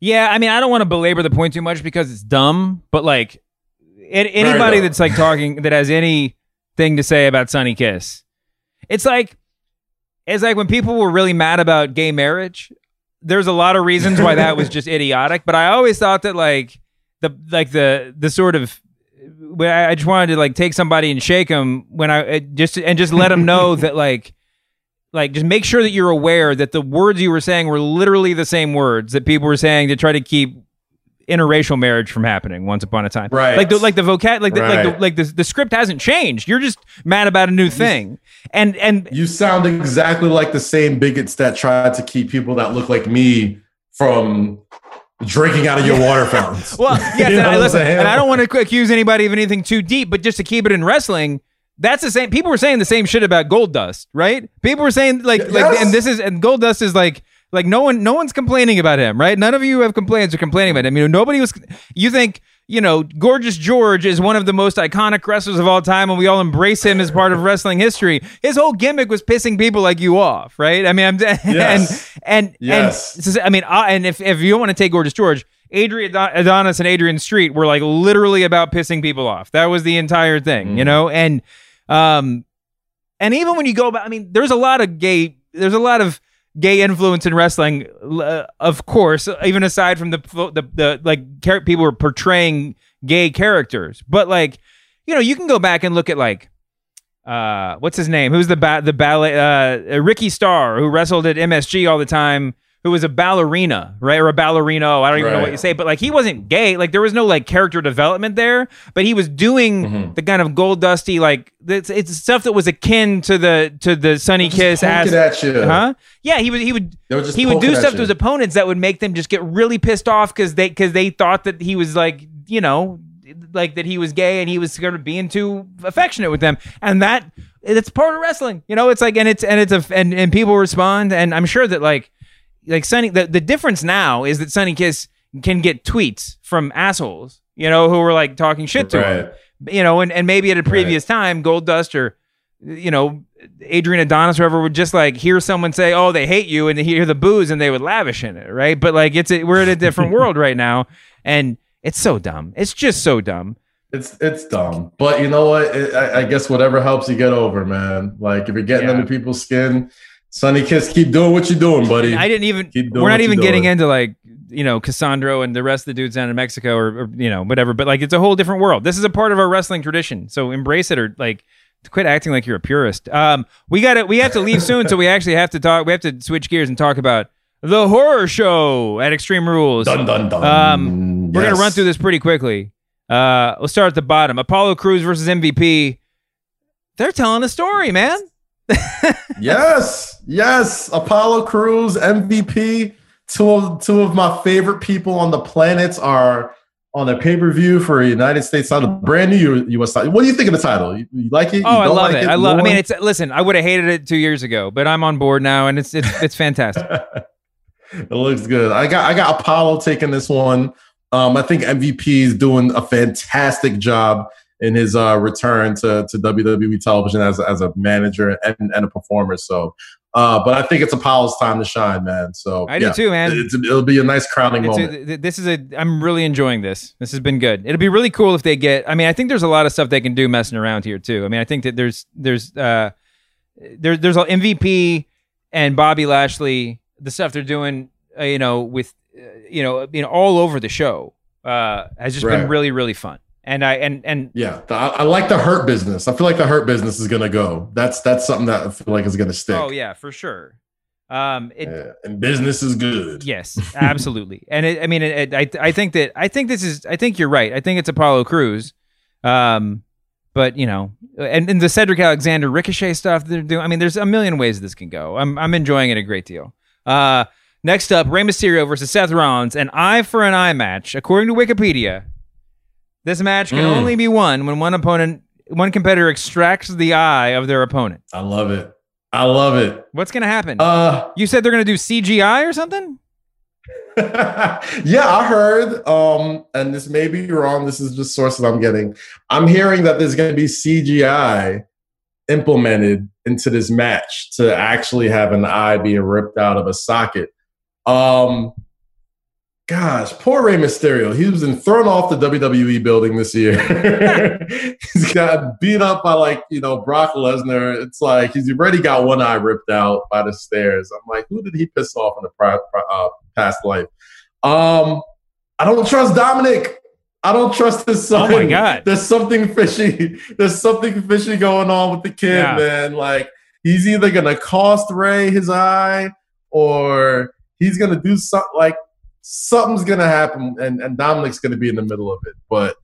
Yeah, I mean, I don't want to belabor the point too much because it's dumb, but like anybody that's like talking that has anything to say about Sonny Kiss. It's like it's like when people were really mad about gay marriage. There's a lot of reasons why that was just idiotic, but I always thought that like the like the the sort of I just wanted to like take somebody and shake them when I just and just let them know that like like just make sure that you're aware that the words you were saying were literally the same words that people were saying to try to keep interracial marriage from happening once upon a time. Right. Like the like the vocab like the, Right. like the like the, the script hasn't changed. You're just mad about a new thing. And and You sound exactly like the same bigots that tried to keep people that look like me from drinking out of your water fountains. well, yes, and, I, listen, and I don't want to accuse anybody of anything too deep, but just to keep it in wrestling, that's the same. People were saying the same shit about Goldust, right? People were saying like like, and this is and Goldust is like like no one no one's complaining about him, right? None of you have complaints or complaining about him. You know, nobody was. You think. You know, Gorgeous George is one of the most iconic wrestlers of all time, and we all embrace him as part of wrestling history. His whole gimmick was pissing people like you off, right? I mean, I'm Yes. and and Yes. and I mean, uh, and if if you want to take Gorgeous George, Adrian Adonis and Adrian Street were like literally about pissing people off. That was the entire thing, you know. And um, and even when you go back, I mean, there's a lot of gay. There's a lot of gay influence in wrestling, uh, of course. Even aside from the the, the like char- people were portraying gay characters, but like you know, you can go back and look at like uh what's his name who's the ba- the ballet uh ricky starr who wrestled at msg all the time who was a ballerina right? Or a ballerino i don't even know what you say but like he wasn't gay. Like there was no like character development there but he was doing Mm-hmm. the kind of gold dusty like it's, it's stuff that was akin to the to the Sonny Kiss ass at you. huh? Yeah he would he would just he would do stuff to his opponents that would make them just get really pissed off because they because they thought that he was like you know like that he was gay and he was going of being too affectionate with them. And that it's part of wrestling you know? It's like and it's and it's a and, and people respond and i'm sure that like like Sonny the, the difference now is that Sonny Kiss can get tweets from assholes, you know, who were like talking shit to him. You know, and, and maybe at a previous time, Goldust or you know, Adrian Adonis, whoever would just like hear someone say, "Oh, they hate you," and they hear the booze, and they would lavish in it, right? But like, it's a, we're in a different world right now, and it's so dumb. It's just so dumb. It's it's dumb, but you know what? It, I, I, guess whatever helps you get over, man. Like if you're getting yeah. under people's skin, Sonny Kiss, keep doing what you're doing, buddy. I didn't even. We're not even getting into like you know Cassandro and the rest of the dudes down in Mexico or, or, you know whatever. But like it's a whole different world. This is a part of our wrestling tradition, so embrace it or like quit acting like you're a purist. Um, we got to we have to leave soon, so we actually have to talk. We have to switch gears and talk about the horror show at Extreme Rules. Dun dun dun. Um, we're gonna run through this pretty quickly. Uh, let's start at the bottom. Apollo Crews versus MVP. They're telling a story, man. Yes, yes. Apollo Crews, MVP. Two of two of my favorite people on the planet are on a pay per view for a United States title, brand new U.S. title. What do you think of the title? You, you like it? You oh, I love like it. it. I love. I mean, it's listen. I would have hated it two years ago, but I'm on board now, and it's it's it's fantastic. it looks good. I got I got Apollo taking this one. Um, I think MVP is doing a fantastic job in his uh, return to, to WWE television as, as a manager and, and a performer. So, uh, but I think it's Apollo's time to shine, man. So I yeah, do too, man. It, it'll be a nice crowning it's moment. A, this is a. I'm really enjoying this. This has been good. It'll be really cool if they get. I mean, I think there's a lot of stuff they can do messing around here too. I mean, I think that there's there's uh there, there's a MVP and Bobby Lashley. The stuff they're doing, uh, you know, with you know, you know, all over the show uh, has just right. been really, really fun. And I and and yeah, the, I, I, like the hurt business. I feel like the hurt business is gonna go. That's that's something that I feel like is gonna stick. Oh yeah, for sure. Um, it, yeah, and business is good. Yes, absolutely. and it, I mean, it, I I think that I think this is I think you're right. I think it's Apollo Crews. Um, but you know, and, and the Cedric Alexander Ricochet stuff they're doing. I mean, there's a million ways this can go. I'm I'm enjoying it a great deal. Uh, Next up, Rey Mysterio versus Seth Rollins, an eye for an eye match. According to Wikipedia, this match can mm. only be won when one opponent, one competitor extracts the eye of their opponent. I love it. I love it. What's gonna happen? Uh, you said they're gonna do CGI or something? yeah, I heard, um, and this may be wrong. This is just sources I'm getting. I'm hearing that there's going to be CGI implemented into this match to actually have an eye being ripped out of a socket. Um, gosh, poor Rey Mysterio. He was in, thrown off the WWE building this year. he's got beat up by like you know Brock Lesnar. It's like he's already got one eye ripped out by the stairs. I'm like, who did he piss off in the pri- uh, past life? Um, I don't trust Dominic. I don't trust this son. Oh my god, there's something fishy. There's something fishy going on with the kid, yeah. man. Like he's either gonna cost Rey his eye or he's gonna do something like something's gonna happen, and, and Dominic's gonna be in the middle of it. But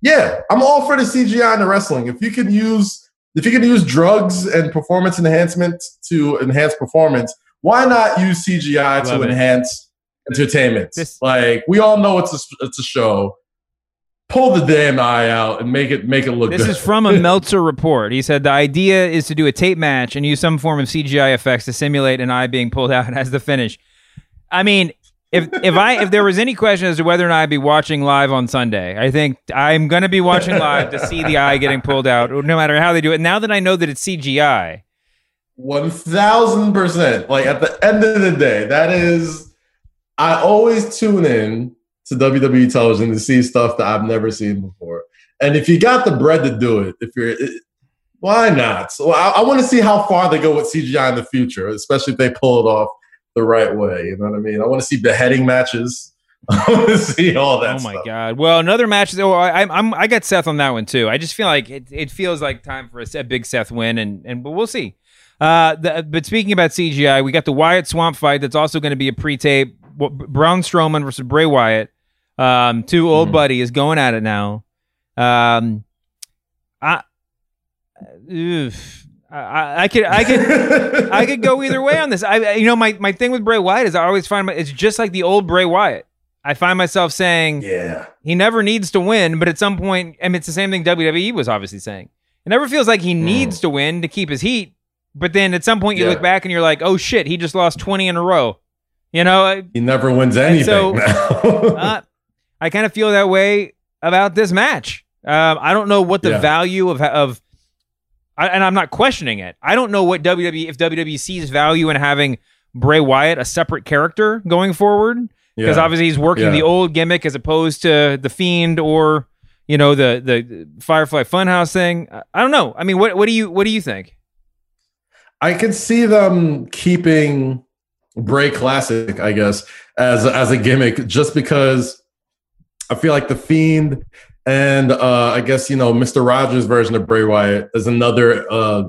yeah, I'm all for the CGI in the wrestling. If you can use if you can use drugs and performance enhancement to enhance performance, why not use CGI Love to it. enhance entertainment? This- like we all know it's a it's a show. Pull the damn eye out and make it make it look. This good. is from a Meltzer report. He said the idea is to do a tape match and use some form of CGI effects to simulate an eye being pulled out as the finish. I mean, if if I if there was any question as to whether or not I'd be watching live on Sunday, I think I'm going to be watching live to see the eye getting pulled out, no matter how they do it. Now that I know that it's CGI, one thousand percent. Like at the end of the day, that is. I always tune in to WWE television to see stuff that I've never seen before. And if you got the bread to do it, if you're, it, why not? So I, I want to see how far they go with CGI in the future, especially if they pull it off the right way. You know what I mean? I want to see beheading matches. I want to see all that. Oh my stuff. god! Well, another match. Oh, I, I'm I got Seth on that one too. I just feel like it, it feels like time for a, a big Seth win, and and but we'll see. Uh, the, but speaking about CGI, we got the Wyatt Swamp fight. That's also going to be a pre-tape. Braun Strowman versus Bray Wyatt. Um, two old mm-hmm. buddy is going at it now. Um, I. Oof. I, I could I could I could go either way on this. I you know my, my thing with Bray Wyatt is I always find my, it's just like the old Bray Wyatt. I find myself saying, yeah, he never needs to win, but at some point, I mean, it's the same thing WWE was obviously saying. It never feels like he mm. needs to win to keep his heat, but then at some point you yeah. look back and you're like, oh shit, he just lost twenty in a row. You know, he never wins anything. So, uh, I kind of feel that way about this match. Um, I don't know what the yeah. value of of I, and I'm not questioning it. I don't know what WWE if WWE sees value in having Bray Wyatt a separate character going forward because yeah. obviously he's working yeah. the old gimmick as opposed to the Fiend or you know the the Firefly Funhouse thing. I don't know. I mean, what what do you what do you think? I can see them keeping Bray Classic, I guess, as as a gimmick, just because I feel like the Fiend and uh, I guess you know Mr. Rogers' version of Bray Wyatt is another uh,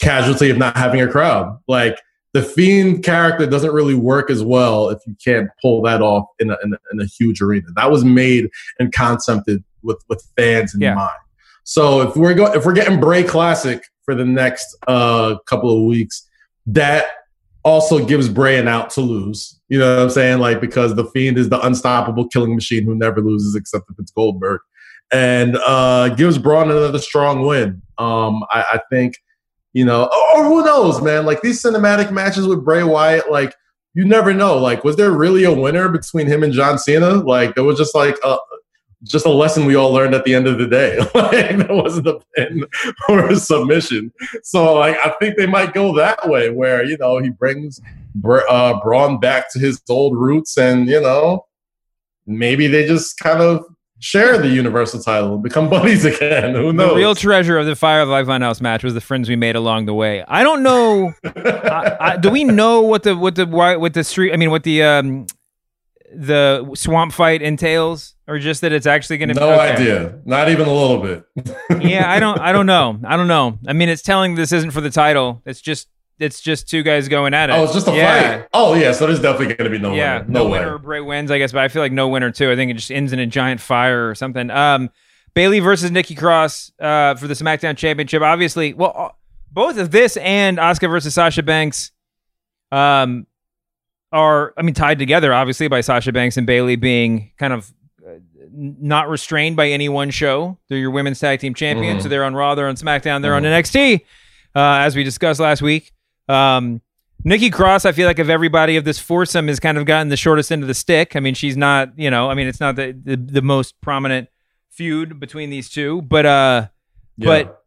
casualty of not having a crowd. Like the Fiend character doesn't really work as well if you can't pull that off in a, in a, in a huge arena. That was made and concepted with with fans in yeah. mind. So if we're go if we're getting Bray Classic for the next uh, couple of weeks, that also gives Bray an out to lose. You know what I'm saying? Like because the Fiend is the unstoppable killing machine who never loses except if it's Goldberg, and uh, gives Braun another strong win. Um, I, I think you know, or who knows, man? Like these cinematic matches with Bray Wyatt, like you never know. Like, was there really a winner between him and John Cena? Like, it was just like a, just a lesson we all learned at the end of the day. like wasn't a pin or a submission. So like I think they might go that way where you know he brings uh, Braun back to his old roots, and you know maybe they just kind of share the universal title, and become buddies again. Who knows? The real treasure of the Firefly Funhouse match was the friends we made along the way. I don't know. I, I, do we know what the what the what the street? I mean, what the um the swamp fight entails, or just that it's actually going to? No okay. idea. Not even a little bit. yeah, I don't. I don't know. I don't know. I mean, it's telling this isn't for the title. It's just. It's just two guys going at it. Oh, it's just a yeah. fight. Oh, yeah. So there's definitely going to be no yeah, winner. No, no winner. Bray wins, I guess, but I feel like no winner too. I think it just ends in a giant fire or something. Um, Bayley versus Nikki Cross uh, for the SmackDown Championship. Obviously, well, uh, both of this and Asuka versus Sasha Banks um, are, I mean, tied together, obviously, by Sasha Banks and Bayley being kind of uh, not restrained by any one show. They're your women's tag team champions. Mm. So they're on Raw, they're on SmackDown, they're mm. on NXT, uh, as we discussed last week. Um, Nikki Cross, I feel like of everybody of this foursome has kind of gotten the shortest end of the stick. I mean, she's not, you know, I mean, it's not the the, the most prominent feud between these two, but uh, yeah. but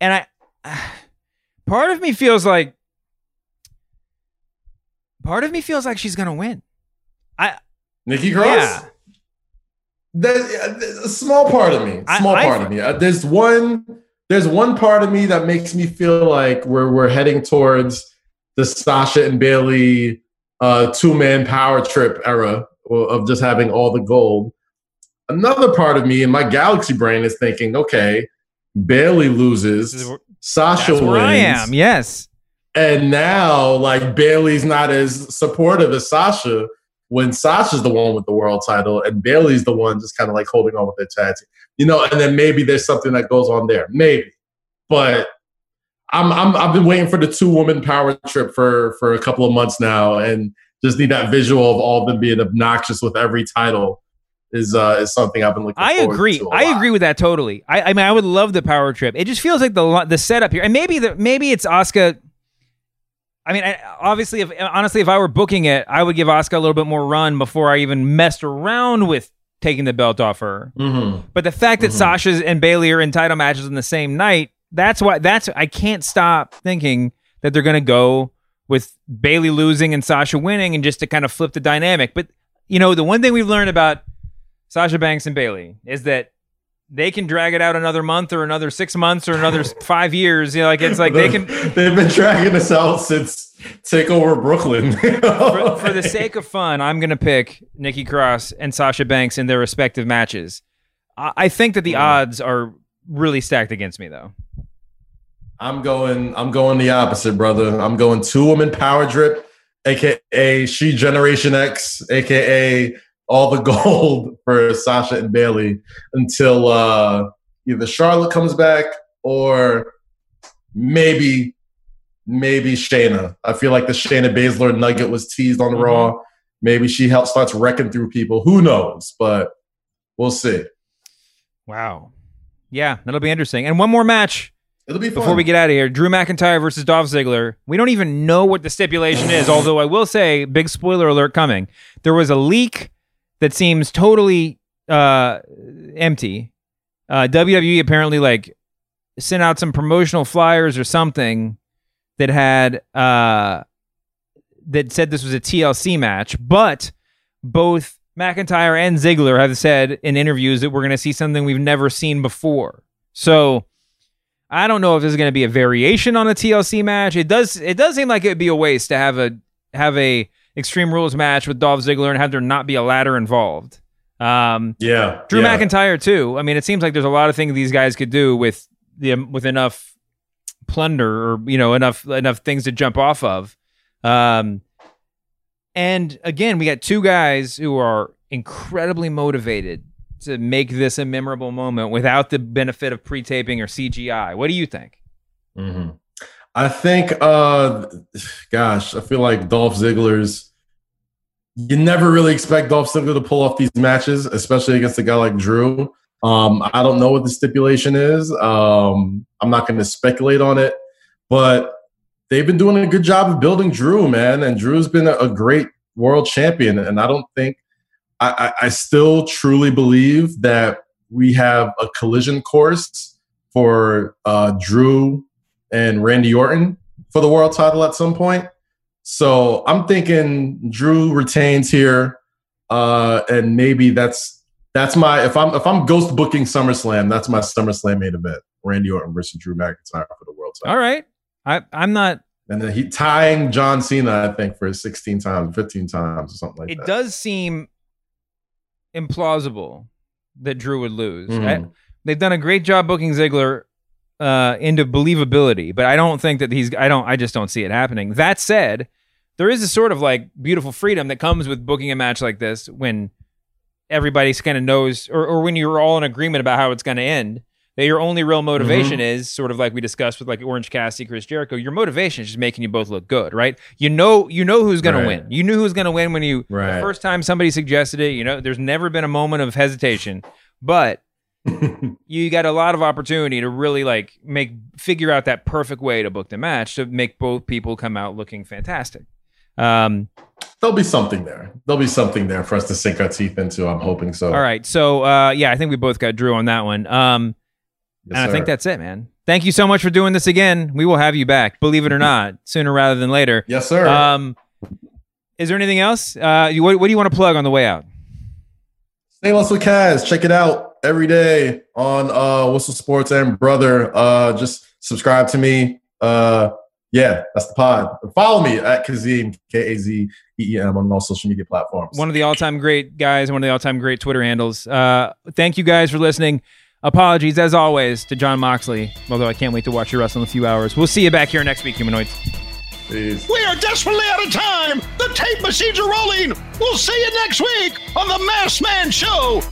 and I, part of me feels like part of me feels like she's gonna win. I Nikki Cross. Yeah. There's a small part of me. Small I, part I, of me. Uh, there's one. There's one part of me that makes me feel like we're we're heading towards the Sasha and Bayley uh, two man power trip era of just having all the gold. Another part of me in my galaxy brain is thinking, okay, Bayley loses, Sasha That's wins. Where I am, yes. And now, like Bayley's not as supportive as Sasha when Sasha's the one with the world title and Bayley's the one just kind of like holding on with their tag team. You know, and then maybe there's something that goes on there. Maybe. But I'm, I'm I've been waiting for the two woman power trip for for a couple of months now and just need that visual of all of them being obnoxious with every title is uh, is something I've been looking. For. I agree. I agree with that totally. I, I mean, I would love the power trip. It just feels like the the setup here, and maybe the maybe it's Asuka. I mean, obviously, if honestly, if I were booking it, I would give Asuka a little bit more run before I even messed around with taking the belt off her. Mm-hmm. But the fact that mm-hmm. Sasha and Bayley are in title matches on the same night, that's why that's I can't stop thinking that they're going to go with Bayley losing and Sasha winning, and just to kind of flip the dynamic. But you know, the one thing we've learned about Sasha Banks and Bayley is that they can drag it out another month or another six months or another five years. You know, like it's like they can. They've been dragging us out since Takeover Brooklyn. for, for, the sake of fun, I'm going to pick Nikki Cross and Sasha Banks in their respective matches. I, I think that the yeah. odds are really stacked against me, though. I'm going. I'm going the opposite, brother. I'm going two woman power drip, aka She Generation X, aka all the gold for Sasha and Bayley until uh, either Charlotte comes back or maybe maybe Shayna. I feel like the Shayna Baszler nugget was teased on mm-hmm. Raw. Maybe she helps starts wrecking through people. Who knows? But we'll see. Wow. Yeah, that'll be interesting. And one more match. It'll be fun. Before we get out of here, Drew McIntyre versus Dolph Ziggler. We don't even know what the stipulation is, although I will say, big spoiler alert coming. There was a leak that seems totally uh, empty. Uh, WWE apparently like sent out some promotional flyers or something that had uh, that said this was a TLC match, but both McIntyre and Ziggler have said in interviews that we're going to see something we've never seen before. So I don't know if this is going to be a variation on a TLC match. It does it does seem like it would be a waste to have a have a Extreme Rules match with Dolph Ziggler and have there not be a ladder involved. Um, yeah, Drew yeah. McIntyre too. I mean, it seems like there's a lot of things these guys could do with the with enough plunder or you know enough enough things to jump off of. Um, and again, we got two guys who are incredibly motivated to make this a memorable moment without the benefit of pre-taping or CGI. What do you think? Mm-hmm. I think, uh, gosh, I feel like Dolph Ziggler's. You never really expect Dolph Ziggler to pull off these matches, especially against a guy like Drew. Um, I don't know what the stipulation is. Um, I'm not going to speculate on it, but they've been doing a good job of building Drew, man. And Drew's been a, a great world champion. And I don't think, I, I, I still truly believe that we have a collision course for uh, Drew and Randy Orton for the world title at some point. So I'm thinking Drew retains here, uh, and maybe that's that's my if I'm if I'm ghost booking SummerSlam, that's my SummerSlam main event: Randy Orton versus Drew McIntyre for the world title. All right, I I'm not. And then he tying John Cena, I think, for 16 times, 15 times, or something like it that. It does seem implausible that Drew would lose. Mm-hmm. They've done a great job booking Ziggler uh, into believability, but I don't think that he's. I don't. I just don't see it happening. That said, there is a sort of like beautiful freedom that comes with booking a match like this when everybody kind of knows, or, or when you're all in agreement about how it's going to end. That your only real motivation mm-hmm. is sort of like we discussed with like Orange Cassidy, Chris Jericho. Your motivation is just making you both look good, right? You know, you know who's going right. to win. You knew who's going to win when you right. the first time somebody suggested it. You know, there's never been a moment of hesitation, but you got a lot of opportunity to really like make figure out that perfect way to book the match to make both people come out looking fantastic. Um, There'll be something there. There'll be something there for us to sink our teeth into. I'm hoping so. All right. So uh, yeah, I think we both got Drew on that one. Um, yes, and I think that's it, man. Thank you so much for doing this again. We will have you back, believe it or not, sooner rather than later. Yes, sir. Um, is there anything else? Uh, you, what, what do you want to plug on the way out? Say Less with Kaz. Check it out every day on uh, Whistle Sports and Brother. Uh, just subscribe to me. Uh, yeah, that's the pod. Follow me at Kazeem, K A Z E E M, on all social media platforms. One of the all time great guys, one of the all time great Twitter handles. Uh, thank you guys for listening. Apologies, as always, to Jon Moxley, although I can't wait to watch you wrestle in a few hours. We'll see you back here next week, Humanoids. Peace. We are desperately out of time. The tape machines are rolling. We'll see you next week on the Masked Man Show.